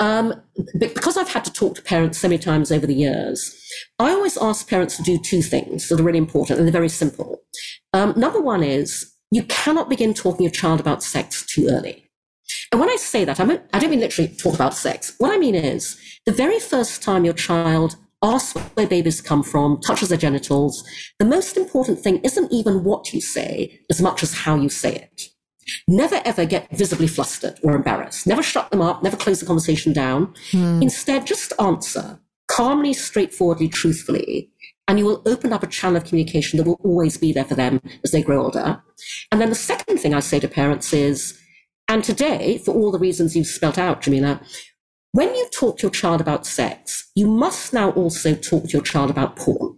Um, because I've had to talk to parents so many times over the years, I always ask parents to do two things that are really important and they're very simple. Um, number one is you cannot begin talking to your child about sex too early. And when I say that, I, mean, I don't mean literally talk about sex. What I mean is the very first time your child asks where babies come from, touches their genitals, the most important thing isn't even what you say as much as how you say it. Never ever get visibly flustered or embarrassed. Never shut them up. Never close the conversation down. Hmm. Instead, just answer calmly, straightforwardly, truthfully, and you will open up a channel of communication that will always be there for them as they grow older. And then the second thing I say to parents is, and today, for all the reasons you've spelt out, Jameela, when you talk to your child about sex, you must now also talk to your child about porn.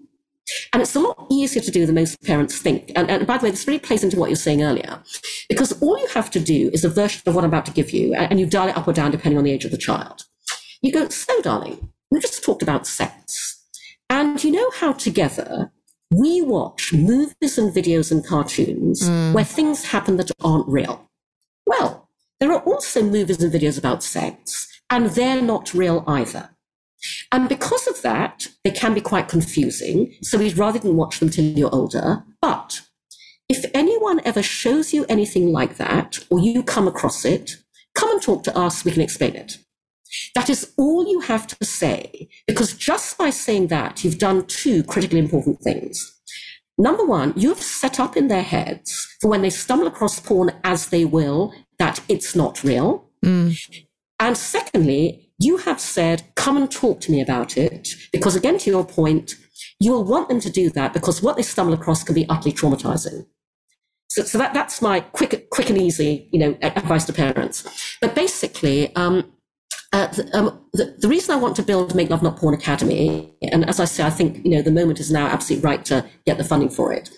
And it's a lot easier to do than most parents think. And, and, by the way, this really plays into what you were saying earlier, because all you have to do is a version of what I'm about to give you, and you dial it up or down depending on the age of the child. You go, so darling, we just talked about sex. And you know how together we watch movies and videos and cartoons mm. where things happen that aren't real. Well, there are also movies and videos about sex, and they're not real either. And because of that, they can be quite confusing. So we'd rather than watch them till you're older. But if anyone ever shows you anything like that, or you come across it, come and talk to us. We can explain it. That is all you have to say, because just by saying that, you've done two critically important things. Number one, you've set up in their heads for when they stumble across porn as they will, that it's not real. Mm. And secondly, you have said, come and talk to me about it. Because again, to your point, you will want them to do that because what they stumble across can be utterly traumatizing. So, so that, that's my quick, quick and easy, you know, advice to parents. But basically, um, uh, the, um, the, the, reason I want to build Make Love Not Porn Academy, and as I say, I think you know the moment is now absolutely right to get the funding for it,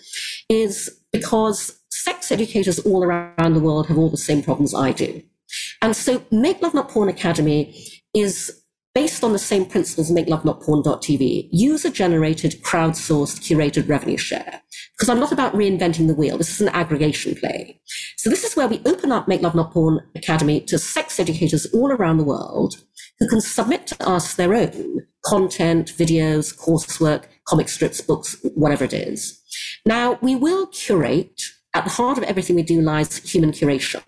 is because sex educators all around the world have all the same problems I do. And so Make Love Not Porn Academy is based on the same principles make love not porn.tv user generated crowdsourced curated revenue share because i'm not about reinventing the wheel. This is an aggregation play. So this is where we open up make love not porn academy to sex educators all around the world who can submit to us their own content videos coursework comic strips books whatever it is. Now we will curate at the heart of everything we do lies human curation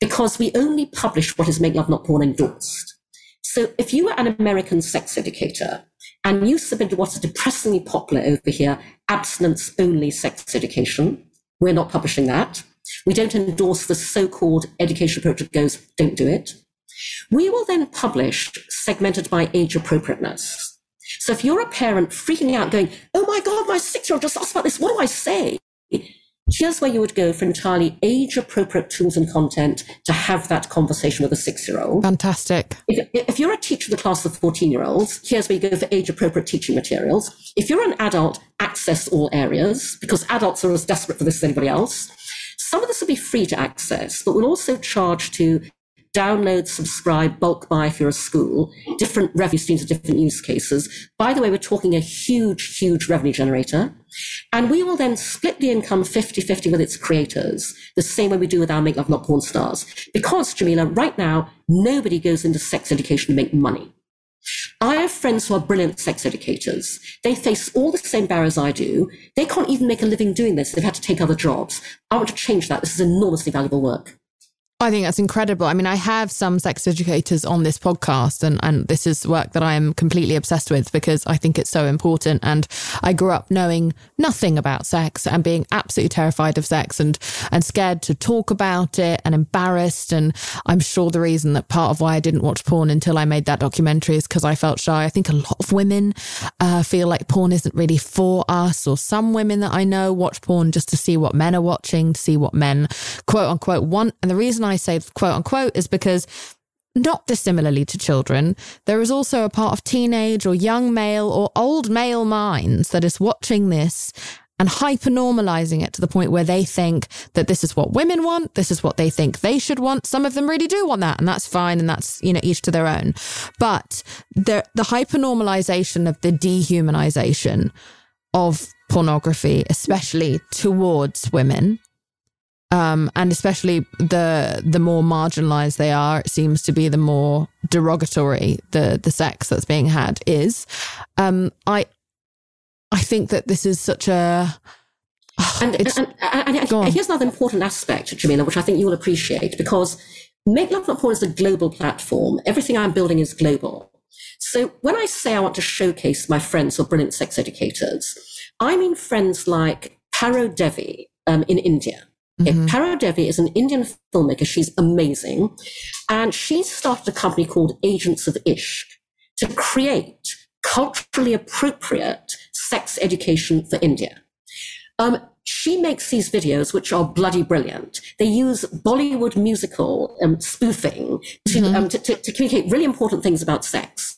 because we only publish what is make love not porn endorsed. So if you were an American sex educator and you submitted what is depressingly popular over here, abstinence only sex education, we're not publishing that. We don't endorse the so-called education approach that goes, don't do it. We will then publish segmented by age appropriateness. So if you're a parent freaking out going, oh my God, my six-year-old just asked about this, what do I say? Here's where you would go for entirely age appropriate tools and content to have that conversation with a six year old. Fantastic. If, if, you're a teacher of the class of 14 year olds, here's where you go for age appropriate teaching materials. If you're an adult, access all areas because adults are as desperate for this as anybody else. Some of this will be free to access, but we'll also charge to download, subscribe, bulk buy if you're a school, different revenue streams of different use cases. By the way, we're talking a huge, huge revenue generator. And we will then split the income 50-50 with its creators, the same way we do with our Make Love Not Porn stars. Because, Jameela, right now, nobody goes into sex education to make money. I have friends who are brilliant sex educators. They face all the same barriers I do. They can't even make a living doing this. They've had to take other jobs. I want to change that. This is enormously valuable work. I think that's incredible. I mean, I have some sex educators on this podcast, and, and this is work that I am completely obsessed with because I think it's so important. And I grew up knowing nothing about sex and being absolutely terrified of sex and, and scared to talk about it and embarrassed. And I'm sure the reason that part of why I didn't watch porn until I made that documentary is because I felt shy. I think a lot of women uh, feel like porn isn't really for us, or some women that I know watch porn just to see what men are watching, to see what men quote unquote want. And the reason I say quote unquote is because not dissimilarly to children, there is also a part of teenage or young male or old male minds that is watching this and hyper normalizing it to the point where they think that this is what women want, this is what they think they should want. Some of them really do want that, and that's fine, and that's, you know, each to their own. But the, the hyper normalization of the dehumanization of pornography, especially towards women, um, and especially the the more marginalized they are, it seems to be the more derogatory the the sex that's being had is. Um, I I think that this is such a and, and, and, and here's another important aspect, Jameela, which I think you'll appreciate because Make Love Not Porn is a global platform. Everything I'm building is global. So when I say I want to showcase my friends or brilliant sex educators, I mean friends like Paro Devi um, in India Mm-hmm. Paro Devi is an Indian filmmaker. She's amazing. And she started a company called Agents of Ishq to create culturally appropriate sex education for India. Um, she makes these videos, which are bloody brilliant. They use Bollywood musical um, spoofing to, mm-hmm. um, to, to, to, communicate really important things about sex.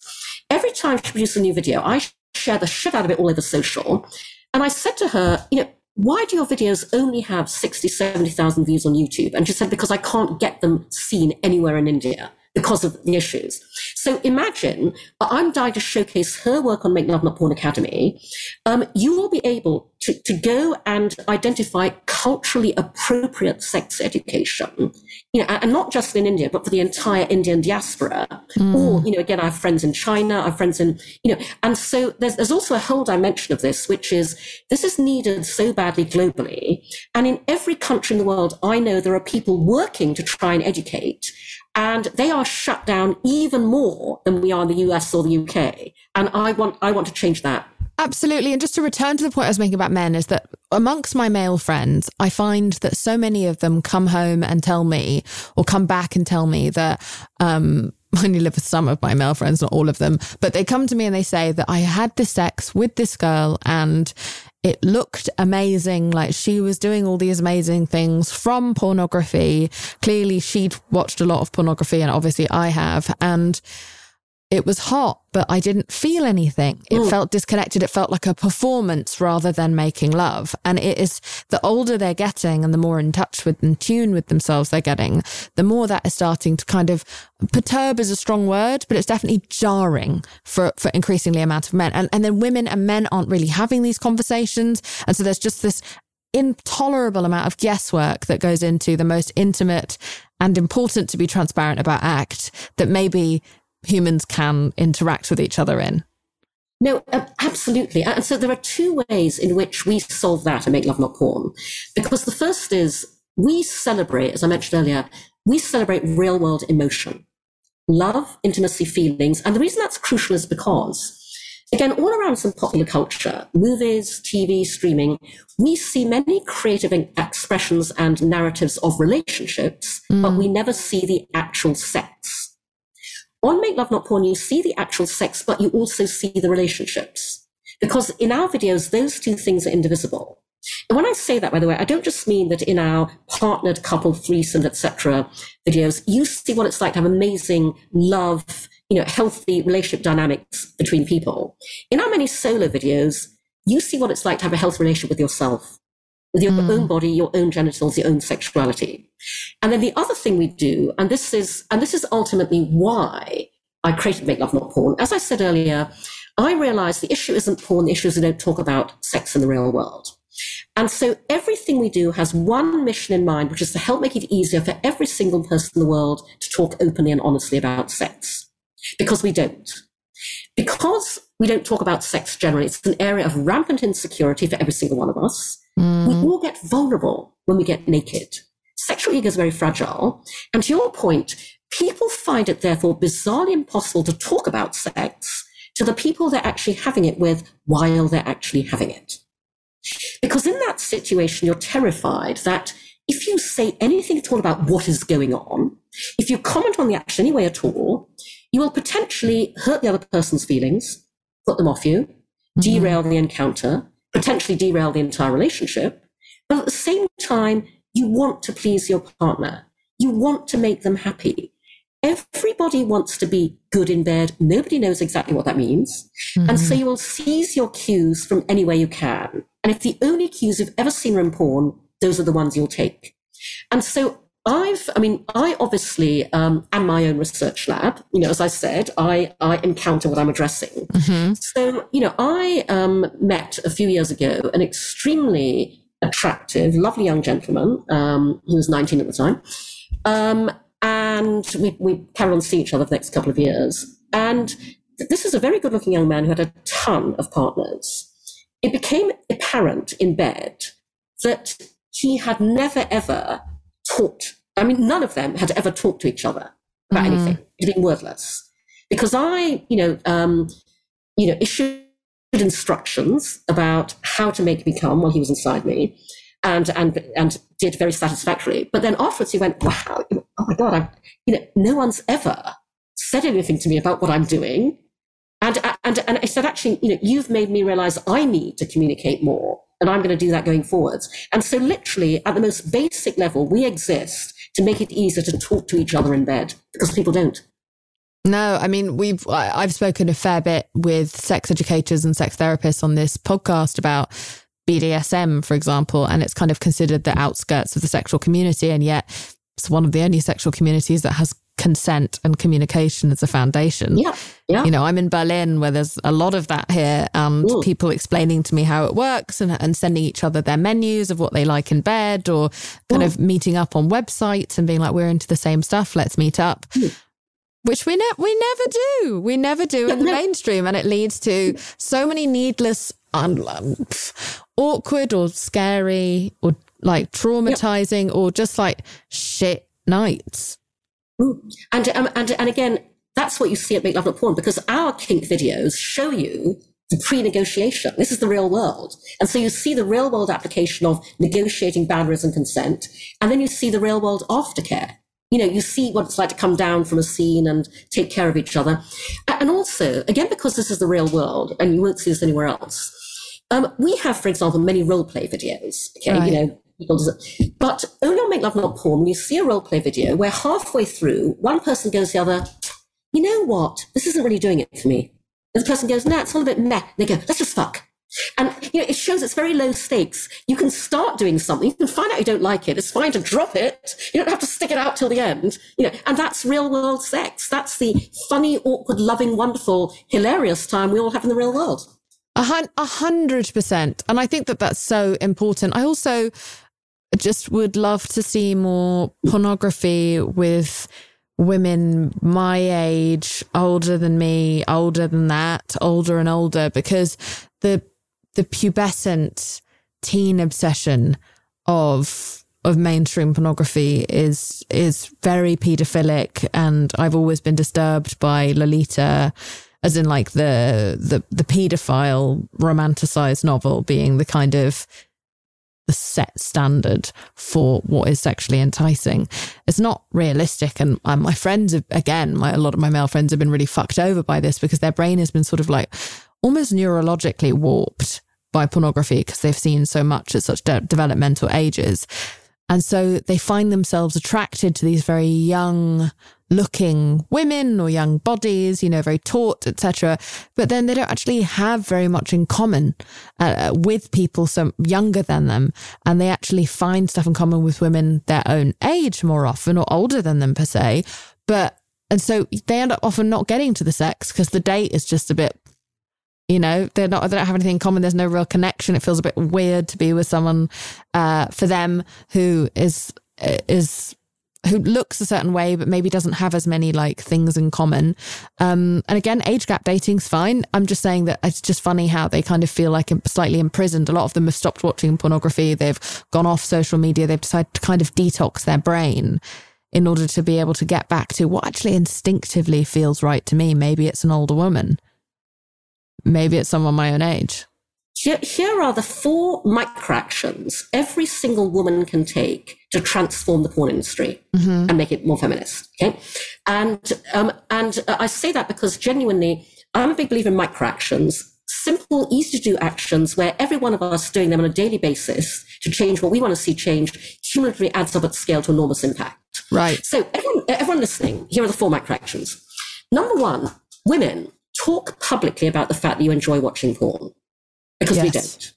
Every time she produces a new video, I share the shit out of it all over social. And I said to her, you know, why do your videos only have 60, 70,000 views on YouTube? And she said, because I can't get them seen anywhere in India because of the issues. So imagine I'm dying to showcase her work on Make Love Not Porn Academy. Um, you will be able to, to go and identify culturally appropriate sex education, you know, and not just in India, but for the entire Indian diaspora. Mm. Or, you know, again, I have friends in China, I have friends in, you know, and so there's, there's also a whole dimension of this, which is this is needed so badly globally. And in every country in the world, I know there are people working to try and educate and they are shut down even more than we are in the US or the UK. And I want, I want to change that. Absolutely. And just to return to the point I was making about men is that amongst my male friends, I find that so many of them come home and tell me or come back and tell me that, um, I only live with some of my male friends, not all of them, but they come to me and they say that I had this sex with this girl and it looked amazing. Like she was doing all these amazing things from pornography. Clearly, she'd watched a lot of pornography, and obviously I have. And it was hot, but I didn't feel anything. It mm. felt disconnected. It felt like a performance rather than making love. And it is the older they're getting and the more in touch with and tune with themselves they're getting, the more that is starting to kind of perturb is a strong word, but it's definitely jarring for, for increasingly amount of men. And, and then women and men aren't really having these conversations. And so there's just this intolerable amount of guesswork that goes into the most intimate and important to be transparent about act that maybe humans can interact with each other in. No, uh, absolutely. And so there are two ways in which we solve that and make love not porn. Because the first is we celebrate, as I mentioned earlier, we celebrate real world emotion, love, intimacy, feelings. And the reason that's crucial is because, again, all around some popular culture, movies, TV, streaming, we see many creative expressions and narratives of relationships, mm. but we never see the actual sex on Make Love Not Porn, you see the actual sex, but you also see the relationships. Because in our videos, those two things are indivisible. And when I say that, by the way, I don't just mean that in our partnered couple, threesome, etc. videos, you see what it's like to have amazing love, you know, healthy relationship dynamics between people. In our many solo videos, you see what it's like to have a healthy relationship with yourself with your mm. own body, your own genitals, your own sexuality. And then the other thing we do, and this is, and this is ultimately why I created Make Love Not Porn. As I said earlier, I realized the issue isn't porn, the issue is we don't talk about sex in the real world. And so everything we do has one mission in mind, which is to help make it easier for every single person in the world to talk openly and honestly about sex. Because we don't. Because we don't talk about sex generally, it's an area of rampant insecurity for every single one of us. Mm. We all get vulnerable when we get naked. sexual ego is very fragile. And to your point, people find it therefore bizarrely impossible to talk about sex to the people they're actually having it with while they're actually having it. Because in that situation, you're terrified that if you say anything at all about what is going on, if you comment on the action anyway at all, you will potentially hurt the other person's feelings, put them off you, mm-hmm. derail the encounter, potentially derail the entire relationship. But at the same time, you want to please your partner. You want to make them happy. Everybody wants to be good in bed. Nobody knows exactly what that means. Mm-hmm. And so you will seize your cues from anywhere you can. And if the only cues you've ever seen are in porn, those are the ones you'll take. And so I've, I mean, I obviously um, am my own research lab. You know, as I said, I, I encounter what I'm addressing. Mm-hmm. So, you know, I um, met a few years ago an extremely attractive, lovely young gentleman. Um, he was 19 at the time. Um, and we, we carried on seeing each other for the next couple of years. And this is a very good looking young man who had a ton of partners. It became apparent in bed that he had never ever talked. I mean, none of them had ever talked to each other about mm. anything. It had been wordless. Because I, you know, um, you know, issued instructions about how to make me come while he was inside me and and and did very satisfactorily. But then afterwards he went, Wow, oh my God, I you know, no one's ever said anything to me about what I'm doing. And and and I said, actually, you know, you've made me realize I need to communicate more and I'm going to do that going forwards. And so, literally, at the most basic level, we exist to make it easier to talk to each other in bed because people don't. No, I mean we've I've spoken a fair bit with sex educators and sex therapists on this podcast about BDSM, for example, and it's kind of considered the outskirts of the sexual community, and yet it's one of the only sexual communities that has consent and communication as a foundation. Yeah. Yeah. You know, I'm in Berlin where there's a lot of that here and Ooh. people explaining to me how it works and, and sending each other their menus of what they like in bed or kind Ooh. of meeting up on websites and being like, we're into the same stuff, let's meet up. Ooh. Which we, ne- we never do. We never do in the mainstream. And it leads to so many needless, um, awkward or scary or like traumatizing or just like shit nights. And, um, and, and again, that's what you see at Make Love Not Porn because our kink videos show you the pre-negotiation. This is the real world. And so you see the real world application of negotiating boundaries and consent. And then you see the real world aftercare. You know, you see what it's like to come down from a scene and take care of each other. And also, again, because this is the real world and you won't see this anywhere else, um, we have, for example, many role play videos. Okay, right. you know, people But oh, only on Make Love Not Porn, you see a role play video where halfway through, one person goes the other, you know what? This isn't really doing it for me. And the person goes, no, it's all a bit meh. They go, let's just fuck. And you know, it shows it's very low stakes. You can start doing something. You can find out you don't like it. It's fine to drop it. You don't have to stick it out till the end. You know, and that's real world sex. That's the funny, awkward, loving, wonderful, hilarious time we all have in the real world. A hundred percent. And I think that that's so important. I also just would love to see more pornography with women my age, older than me, older than that, older and older, because the the pubescent teen obsession of of mainstream pornography is is very pedophilic and I've always been disturbed by Lolita as in like the the the pedophile romanticized novel being the kind of the set standard for what is sexually enticing. It's not realistic. And my friends have, again, my, a lot of my male friends have been really fucked over by this because their brain has been sort of like almost neurologically warped by pornography because they've seen so much at such de- developmental ages. And so they find themselves attracted to these very young looking women or young bodies, you know, very taut, etc. But then they don't actually have very much in common uh, with people some younger than them, and they actually find stuff in common with women their own age more often or older than them per se. But and so they end up often not getting to the sex because the date is just a bit you know they're not they don't have anything in common there's no real connection it feels a bit weird to be with someone uh, for them who is is who looks a certain way but maybe doesn't have as many like things in common. Um, and again, age gap dating's fine. I'm just saying that it's just funny how they kind of feel like slightly imprisoned. A lot of them have stopped watching pornography. They've gone off social media. They've decided to kind of detox their brain in order to be able to get back to what actually instinctively feels right to me. Maybe it's an older woman. Maybe it's someone my own age. Here, here are the four microactions every single woman can take to transform the porn industry Mm-hmm. and make it more feminist. Okay, and um, and uh, I say that because genuinely, I'm a big believer in microactions, simple, easy to do actions where every one of us doing them on a daily basis to change what we want to see changed cumulatively adds up at scale to enormous impact. Right. So everyone, everyone listening, here are the four microactions. Number one, women talk publicly about the fact that you enjoy watching porn because we don't.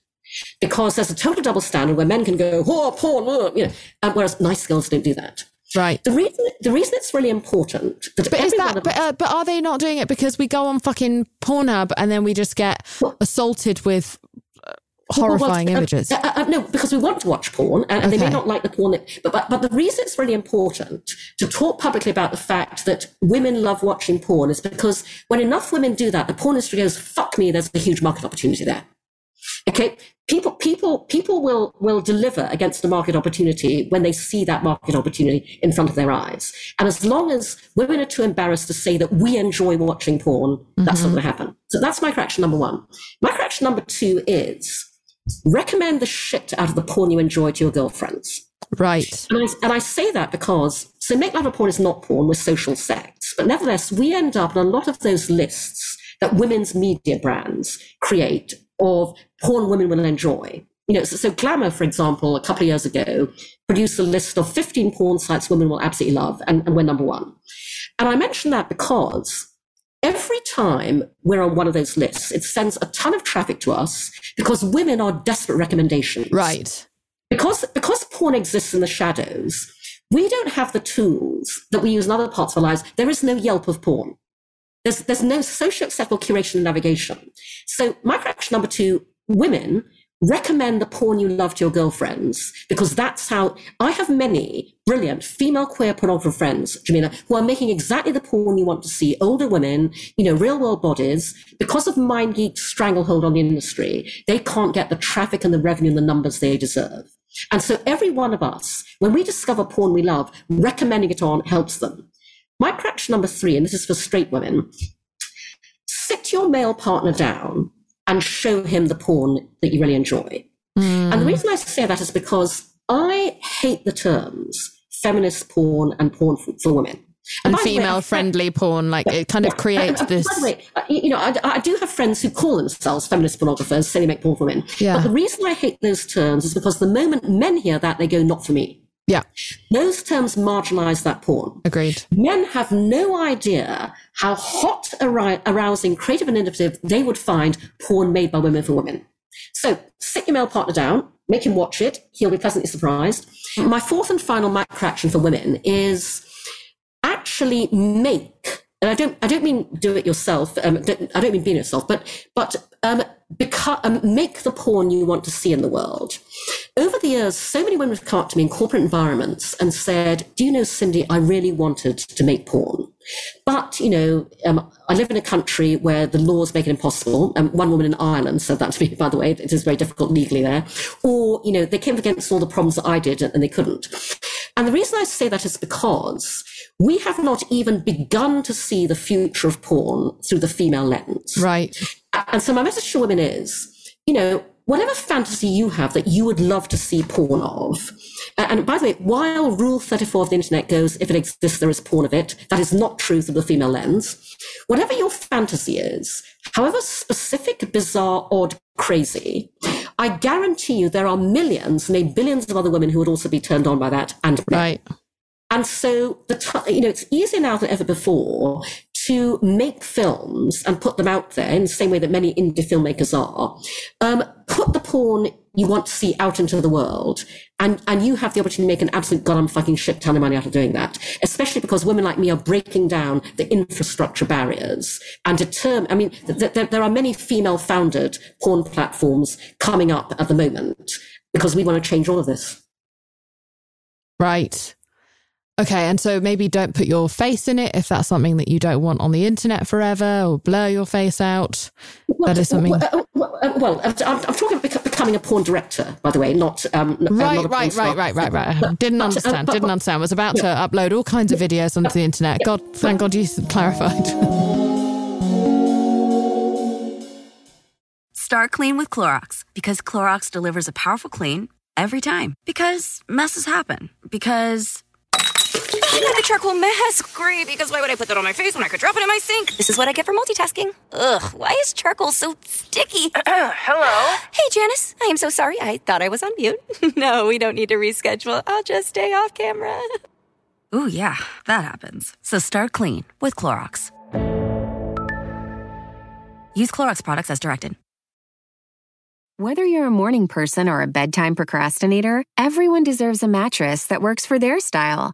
Because there's a total double standard where men can go, oh, porn, uh," you know, uh, whereas nice girls don't do that. Right. The reason, the reason it's really important that But is that? But, uh, but are they not doing it because we go on fucking Pornhub and then we just get assaulted with uh, horrifying Well, well, images? Uh, uh, uh, no, because we want to watch porn, and, and they may not like the porn. But, but but the reason it's really important to talk publicly about the fact that women love watching porn is because when enough women do that, the porn industry goes, "Fuck me!" There's a huge market opportunity there. Okay, people people people will will deliver against the market opportunity when they see that market opportunity in front of their eyes. And as long as women are too embarrassed to say that we enjoy watching porn, that's not mm-hmm. going to happen. So that's microaction number one. Microaction number two is recommend the shit out of the porn you enjoy to your girlfriends. right. And I, and I say that because, so Make Love a Porn is not porn, we're social sex. But nevertheless, we end up in a lot of those lists that women's media brands create of porn women will enjoy. You know, so, so Glamour, for example, a couple of years ago, produced a list of 15 porn sites women will absolutely love, and, and we're number one. And I mention that because every time we're on one of those lists, it sends a ton of traffic to us because women are desperate recommendations Right. because because porn exists in the shadows, we don't have the tools that we use in other parts of our lives. There is no Yelp of porn. There's there's no social acceptable curation and navigation. So microaction number two, women recommend the porn you love to your girlfriends because that's how I have many brilliant female queer pornographer friends, Jameela, who are making exactly the porn you want to see. Older women, you know, real world bodies. Because of MindGeek stranglehold on the industry, they can't get the traffic and the revenue and the numbers they deserve. And so every one of us, when we discover porn we love, recommending it on helps them. Microaction number three, and this is for straight women, sit your male partner down and show him the porn that you really enjoy. And the reason I say that is because I hate the terms feminist porn and porn for, for women. And way, female I- friendly porn, like it kind of creates uh, this. By the way, uh, you you know, I, I do have friends who call themselves feminist pornographers, say they make porn for women. Yeah. But the reason I hate those terms is because the moment men hear that, they go, not for me. Yeah. Those terms marginalize that porn. Agreed. Men have no idea how hot, arou- arousing, creative, and innovative they would find porn made by women for women. So sit your male partner down, make him watch it. He'll be pleasantly surprised. My fourth and final micro action for women is actually make. And I don't, I don't mean do it yourself. Um, don't- I don't mean be yourself, but, but um, beca- um, make the porn you want to see in the world. Over the years, so many women have come up to me in corporate environments and said, "Do you know, Cindy? I really wanted to make porn, but you know, um, I live in a country where the laws make it impossible." Um, one woman in Ireland said that to me, by the way. It is very difficult legally there. Or you know, they came against all the problems that I did, and, and they couldn't. And the reason I say that is because we have not even begun to see the future of porn through the female lens. Right. And so my message to women is, you know, whatever fantasy you have that you would love to see porn of. And by the way, while rule 34 of the internet goes, if it exists, there is porn of it, that is not true through the female lens. Whatever your fantasy is, however specific, bizarre, odd, crazy, I guarantee you there are millions, nay, billions of other women who would also be turned on by that and. Right. And so the t- you know it's easier now than ever before to make films and put them out there in the same way that many indie filmmakers are. Um, put the porn you want to see out into the world, and and you have the opportunity to make an absolute goddamn fucking shit ton of money out of doing that. Especially because women like me are breaking down the infrastructure barriers and determine. I mean, th- th- there are many female-founded porn platforms coming up at the moment because we want to change all of this. Right. Okay, and so maybe don't put your face in it if that's something that you don't want on the internet forever, or blur your face out. Well, that is something. Well, well, uh, well, I'm, I'm talking about becoming a porn director, by the way, not um, uh, Right, not a porn right, star. right, right, right, right. But- Didn't but, uh, understand. but- Didn't understand. Was about to upload all kinds of videos onto the internet. God, thank God you clarified. Start clean with Clorox because Clorox delivers a powerful clean every time. Because messes happen. Because. I got the charcoal mask. Great, because why would I put that on my face when I could drop it in my sink? This is what I get for multitasking. Ugh, why is charcoal so sticky? Hello? Hey, Janice. I am so sorry. I thought I was on mute. no, we don't need to reschedule. I'll just stay off camera. Ooh, yeah, that happens. So start clean with Clorox. Use Clorox products as directed. Whether you're a morning person or a bedtime procrastinator, everyone deserves a mattress that works for their style.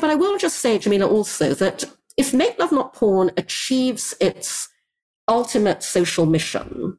But I will just say, Jameela, also that if Make Love Not Porn achieves its ultimate social mission,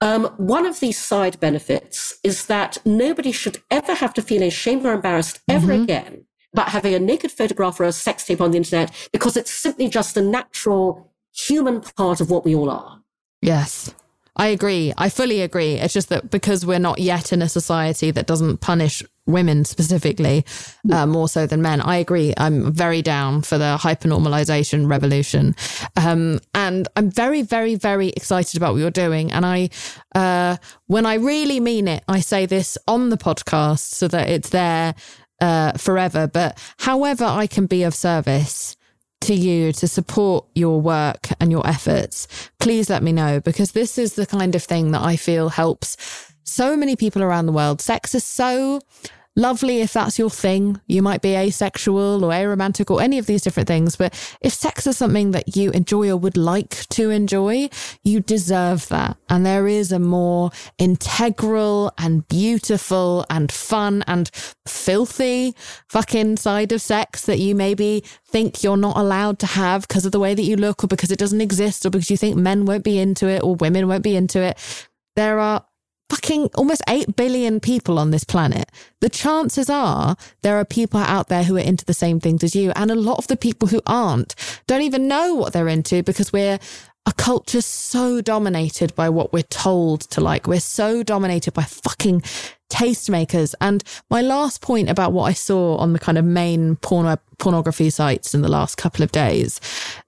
um, one of these side benefits is that nobody should ever have to feel ashamed or embarrassed ever again about having a naked photograph or a sex tape on the internet because it's simply just a natural human part of what we all are. Yes. I agree. I fully agree. It's just that because we're not yet in a society that doesn't punish women specifically uh, more so than men, I agree. I'm very down for the hypernormalization revolution. Um, and I'm very, very, very excited about what you're doing. And I, uh, when I really mean it, I say this on the podcast so that it's there uh, forever. But however I can be of service, to you to support your work and your efforts, please let me know because this is the kind of thing that I feel helps so many people around the world. Sex is so lovely if that's your thing. You might be asexual or aromantic or any of these different things. But if sex is something that you enjoy or would like to enjoy, you deserve that. And there is a more integral and beautiful and fun and filthy fucking side of sex that you maybe think you're not allowed to have because of the way that you look or because it doesn't exist or because you think men won't be into it or women won't be into it. There are fucking almost 8 billion people on this planet. The chances are there are people out there who are into the same things as you. And a lot of the people who aren't don't even know what they're into because we're a culture so dominated by what we're told to like. We're so dominated by fucking tastemakers. And my last point about what I saw on the kind of main porno- pornography sites in the last couple of days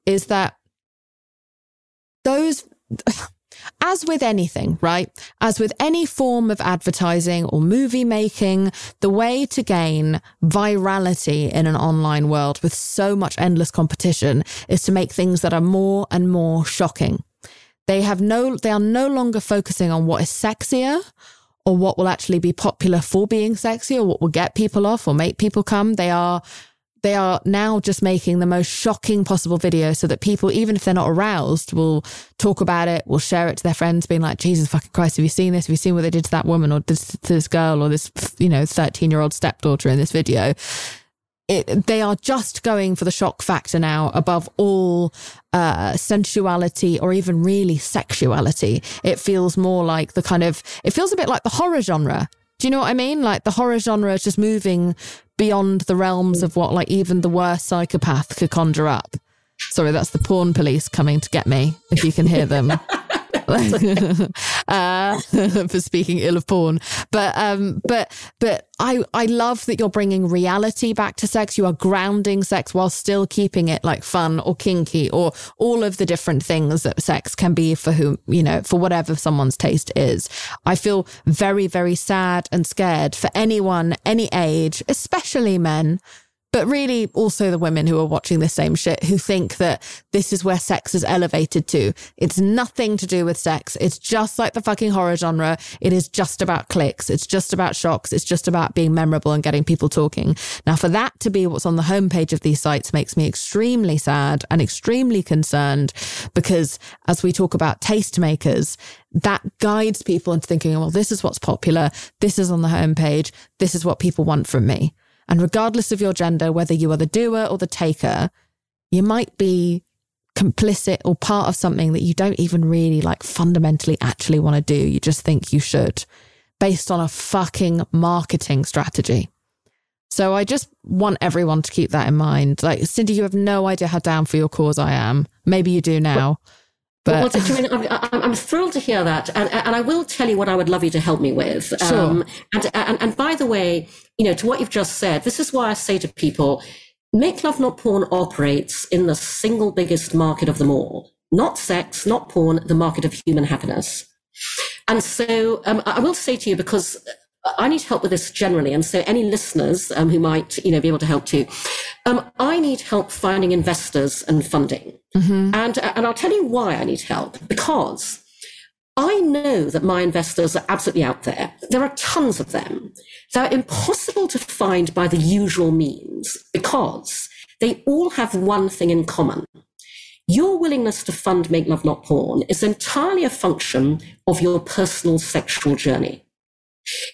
is that those as with anything, right? As with any form of advertising or movie making, the way to gain virality in an online world with so much endless competition is to make things that are more and more shocking. They have no, they are no longer focusing on what is sexier or what will actually be popular for being sexy or what will get people off or make people come. They are they are now just making the most shocking possible video so that people, even if they're not aroused, will talk about it, will share it to their friends, being like, Jesus fucking Christ, have you seen this? Have you seen what they did to that woman or this, to this girl or this, you know, 13 year old stepdaughter in this video? It, they are just going for the shock factor now above all uh, sensuality or even really sexuality. It feels more like the kind of, it feels a bit like the horror genre. Do you know what I mean? Like the horror genre is just moving beyond the realms of what like even the worst psychopath could conjure up. Sorry, that's the porn police coming to get me, if you can hear them. uh, for speaking ill of porn. But um, but but I I love that you're bringing reality back to sex. You are grounding sex while still keeping it like fun or kinky or all of the different things that sex can be for whom you know for whatever someone's taste is. I feel very very sad and scared for anyone any age, especially men but really also the women who are watching the same shit who think that this is where sex is elevated to. It's nothing to do with sex. It's just like the fucking horror genre. It is just about clicks. It's just about shocks. It's just about being memorable and getting people talking. Now, for that to be what's on the homepage of these sites makes me extremely sad and extremely concerned because as we talk about tastemakers, that guides people into thinking, well, this is what's popular. This is on the homepage. This is what people want from me. And regardless of your gender, whether you are the doer or the taker, you might be complicit or part of something that you don't even really like fundamentally actually want to do. You just think you should based on a fucking marketing strategy. So I just want everyone to keep that in mind. Like, Cindy, you have no idea how down for your cause I am. Maybe you do now. But well, Joanna, I'm, I'm, I'm, thrilled to hear that, and, and I will tell you what I would love you to help me with. Sure. Um, and, and and by the way, you know, to what you've just said, this is why I say to people, Make Love Not Porn operates in the single biggest market of them all. Not sex, not porn, the market of human happiness. And so um, I will say to you, because I need help with this generally, and so any listeners um, who might, you know, be able to help too. Um, I need help finding investors and funding, Mm-hmm. and and I'll tell you why I need help because I know that my investors are absolutely out there. There are tons of them. They're impossible to find by the usual means because they all have one thing in common. Your willingness to fund Make Love Not Porn is entirely a function of your personal sexual journey.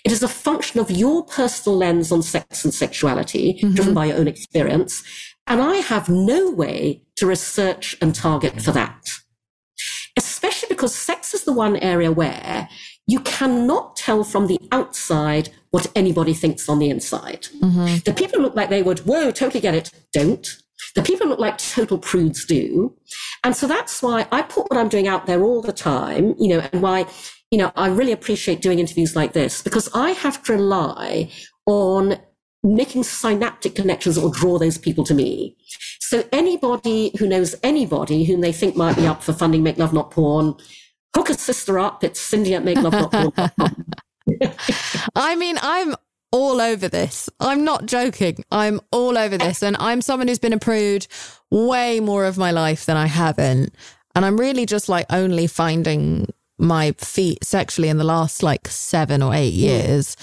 It is a function of your personal lens on sex and sexuality, mm-hmm. driven by your own experience. And I have no way to research and target for that. Especially because sex is the one area where you cannot tell from the outside what anybody thinks on the inside. Mm-hmm. The people who look like they would, whoa, totally get it, don't. The people who look like total prudes do. And so that's why I put what I'm doing out there all the time, you know, and why, you know, I really appreciate doing interviews like this because I have to rely on making synaptic connections that will draw those people to me. So anybody who knows anybody whom they think might be up for funding Make Love Not Porn, hook a sister up. It's Cindy at Make Love Not Porn. I mean, I'm all over this. I'm not joking. I'm all over this. And I'm someone who's been a prude way more of my life than I haven't. And I'm really just like only finding my feet sexually in the last like seven or eight years.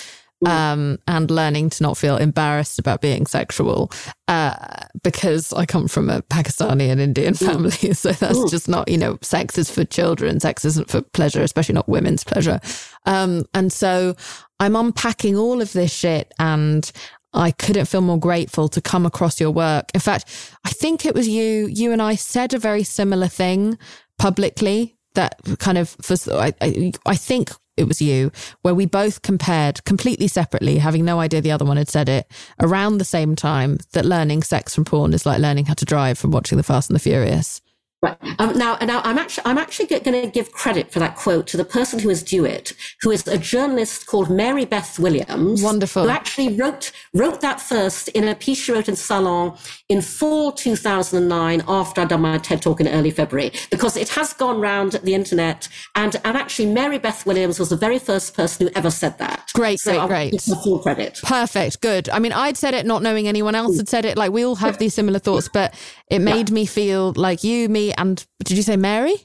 Um, and learning to not feel embarrassed about being sexual uh, because I come from a Pakistani and Indian family. So that's just not, you know, sex is for children, sex isn't for pleasure, especially not women's pleasure. Um, and so I'm unpacking all of this shit and I couldn't feel more grateful to come across your work. In fact, I think it was you, you and I said a very similar thing publicly that kind of, for, I, I, I think it was you, where we both compared completely separately, having no idea the other one had said it, around the same time that learning sex from porn is like learning how to drive from watching The Fast and the Furious. Right. Um, now, now I'm actually, I'm actually going to give credit for that quote to the person who is due it, who is a journalist called Mary Beth Williams. Wonderful. Who actually wrote, wrote that first in a piece she wrote in Salon in fall 2009 after I'd done my TED talk in early February, because it has gone round the internet. And, and actually Mary Beth Williams was the very first person who ever said that. Great, so great, great. full credit. Perfect. Good. I mean, I'd said it not knowing anyone else had said it. Like we all have these similar thoughts, but it made me feel like you, me, and did you say Mary?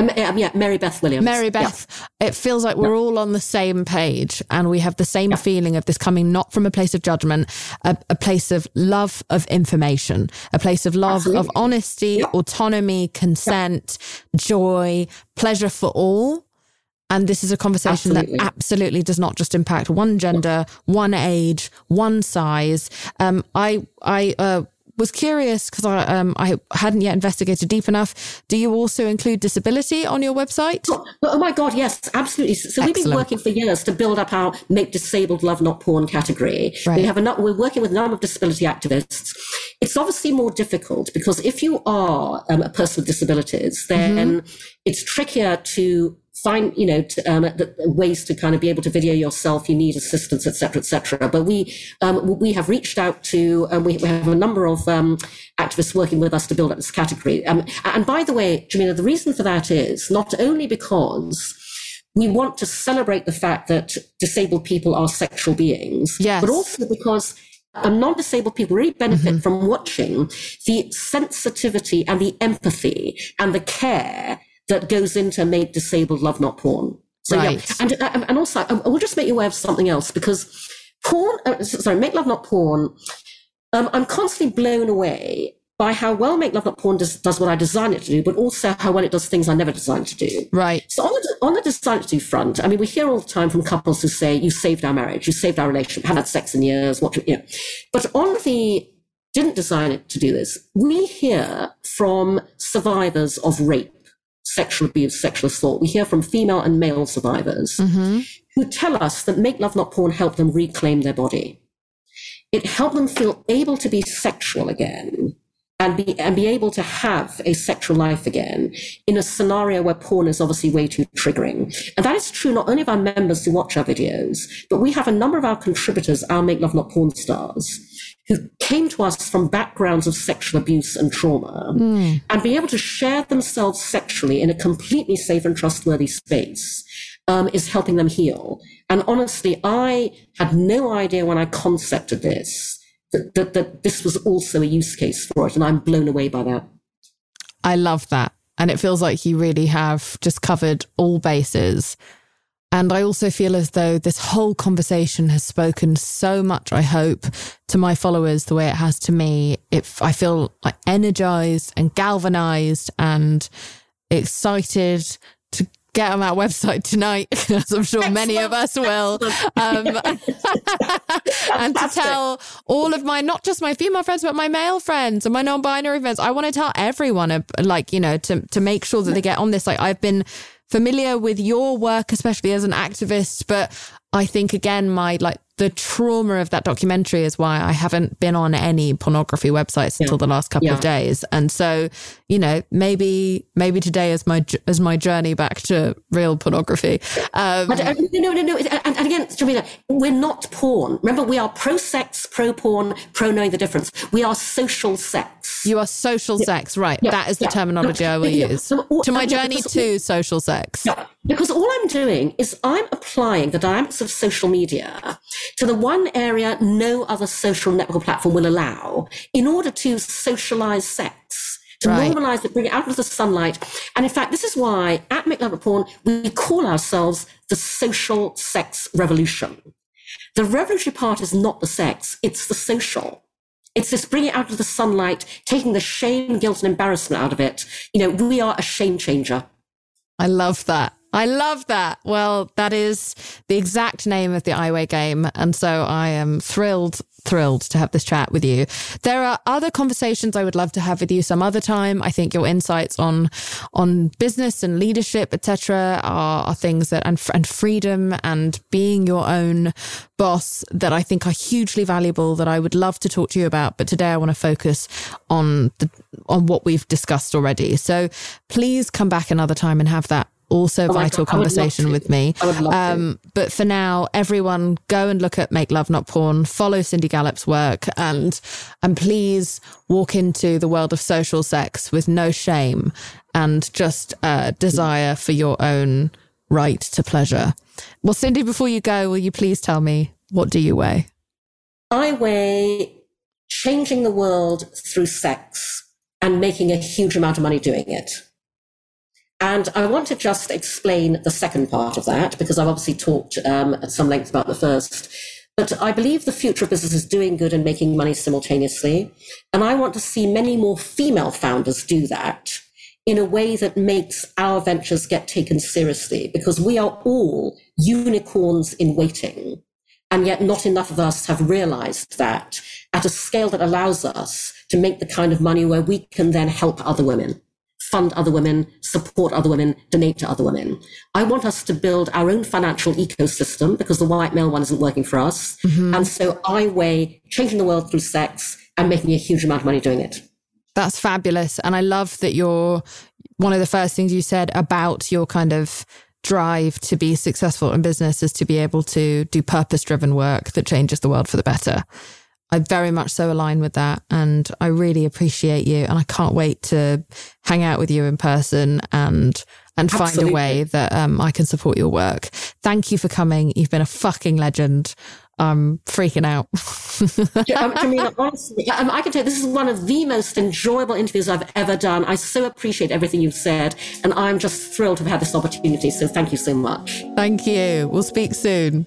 Um, yeah, Mary Beth Williams. Mary Yeah. Beth. It feels like we're all on the same page and we have the same feeling of this coming not from a place of judgment, a, a place of love of information, a place of love of Absolutely. honesty, autonomy, consent, joy, pleasure for all. And this is a conversation Absolutely. that absolutely does not just impact one gender, one age, one size. Um, I I uh, was curious because I um, I hadn't yet investigated deep enough. Do you also include disability on your website? Oh, oh my God, yes, absolutely. So we've been working for years to build up our Make Disabled Love Not Porn category. Right. We have a, we're working with a number of disability activists. It's obviously more difficult because if you are um, a person with disabilities, then it's trickier to find, you know, to, um, the, ways to kind of be able to video yourself. You need assistance, etc cetera, et cetera. But we, um, we have reached out to, um, we, we have a number of um, activists working with us to build up this category. Um, and by the way, Jameela, the reason for that is not only because we want to celebrate the fact that disabled people are sexual beings, Yes. but also because and non-disabled people really benefit from watching the sensitivity and the empathy and the care that goes into make disabled love not porn. So Right. yeah, and uh, and also I will just make you aware of something else because porn. Uh, sorry, make love not porn. Um, I'm constantly blown away by how well Make Love Not Porn does, does what I designed it to do, but also how well it does things I never designed to do. Right. So on the, on the design to do front, I mean, we hear all the time from couples who say, "You saved our marriage, you saved our relationship, haven't had sex in years." What, you know. But on the didn't design it to do this. We hear from survivors of rape, sexual abuse, sexual assault. We hear from female and male survivors mm-hmm. who tell us that Make Love Not Porn helped them reclaim their body. It helped them feel able to be sexual again and be and be able to have a sexual life again in a scenario where porn is obviously way too triggering. And that is true not only of our members who watch our videos, but we have a number of our contributors, our Make Love Not Porn stars, who came to us from backgrounds of sexual abuse and trauma and be able to share themselves sexually in a completely safe and trustworthy space um, is helping them heal. And honestly, I had no idea when I concepted this that, that, that this was also a use case for it. And I'm blown away by that. I love that. And it feels like you really have just covered all bases. And I also feel as though this whole conversation has spoken so much, I hope, to my followers the way it has to me. If I feel like energized and galvanized and excited to get on that website tonight, as I'm sure many of us will. Um, and to tell all of my, not just my female friends, but my male friends and my non-binary friends. I want to tell everyone, like, you know, to, to make sure that they get on this. Like I've been familiar with your work, especially as an activist, but I think again, my like the trauma of that documentary is why I haven't been on any pornography websites until the last couple of days. And so, you know, maybe maybe today is my is my journey back to real pornography. Um, uh, no, no, no. And, and again, Jameela, we're not porn. Remember, we are pro sex, pro porn, pro knowing the difference. We are social sex. you are social sex, right? Yeah, that is the yeah. terminology I will Yeah, use so all- to my yeah, journey to social sex. Yeah, because all I'm doing is I'm applying the dynamics of social media to the one area no other social network platform will allow in order to socialize sex, to Right. normalize it, bring it out into the sunlight. And in fact, this is why at Not Porn, we call ourselves the social sex revolution. The revolutionary part is not the sex, it's the social. It's this bringing it out into the sunlight, taking the shame, guilt, and embarrassment out of it. You know, we are a shame changer. I love that. I love that. Well, that is the exact name of the I Weigh game. And so I am thrilled, thrilled to have this chat with you. There are other conversations I would love to have with you some other time. I think your insights on on business and leadership, etc., are, are things that and and freedom and being your own boss that I think are hugely valuable that I would love to talk to you about. But today I want to focus on the on what we've discussed already. So please come back another time and have that also Oh vital God, I would love conversation with me. I would love to. Um, but for now, everyone go and look at Make Love Not Porn, follow Cindy Gallop's work and and please walk into the world of social sex with no shame and just uh, desire for your own right to pleasure. Well, Cindy, before you go, will you please tell me what do you weigh? I weigh changing the world through sex and making a huge amount of money doing it. And I want to just explain the second part of that because I've obviously talked um, at some length about the first. But I believe the future of business is doing good and making money simultaneously. And I want to see many more female founders do that in a way that makes our ventures get taken seriously because we are all unicorns in waiting. And yet, not enough of us have realized that at a scale that allows us to make the kind of money where we can then help other women, fund other women, support other women, donate to other women. I want us to build our own financial ecosystem because the white male one isn't working for us. Mm-hmm. And so I weigh changing the world through sex and making a huge amount of money doing it. That's fabulous. And I love that you're one of the first things you said about your kind of drive to be successful in business is to be able to do purpose driven work that changes the world for the better. I very much so align with that. And I really appreciate you. And I can't wait to hang out with you in person and and find a way that um, I can support your work. Thank you for coming. You've been a fucking legend. I'm freaking out. um, Jameela, honestly, um, I can tell you this is one of the most enjoyable interviews I've ever done. I so appreciate everything you've said, and I'm just thrilled to have had this opportunity. So thank you so much. Thank you. We'll speak soon.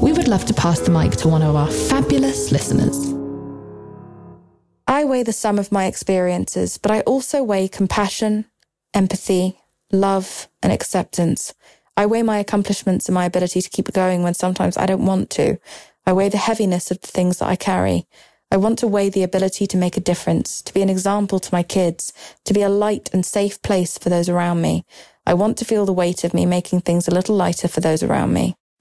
we would love to pass the mic to one of our fabulous listeners. I weigh the sum of my experiences, but I also weigh compassion, empathy, love, and acceptance. I weigh my accomplishments and my ability to keep going when sometimes I don't want to. I weigh the heaviness of the things that I carry. I want to weigh the ability to make a difference, to be an example to my kids, to be a light and safe place for those around me. I want to feel the weight of me making things a little lighter for those around me.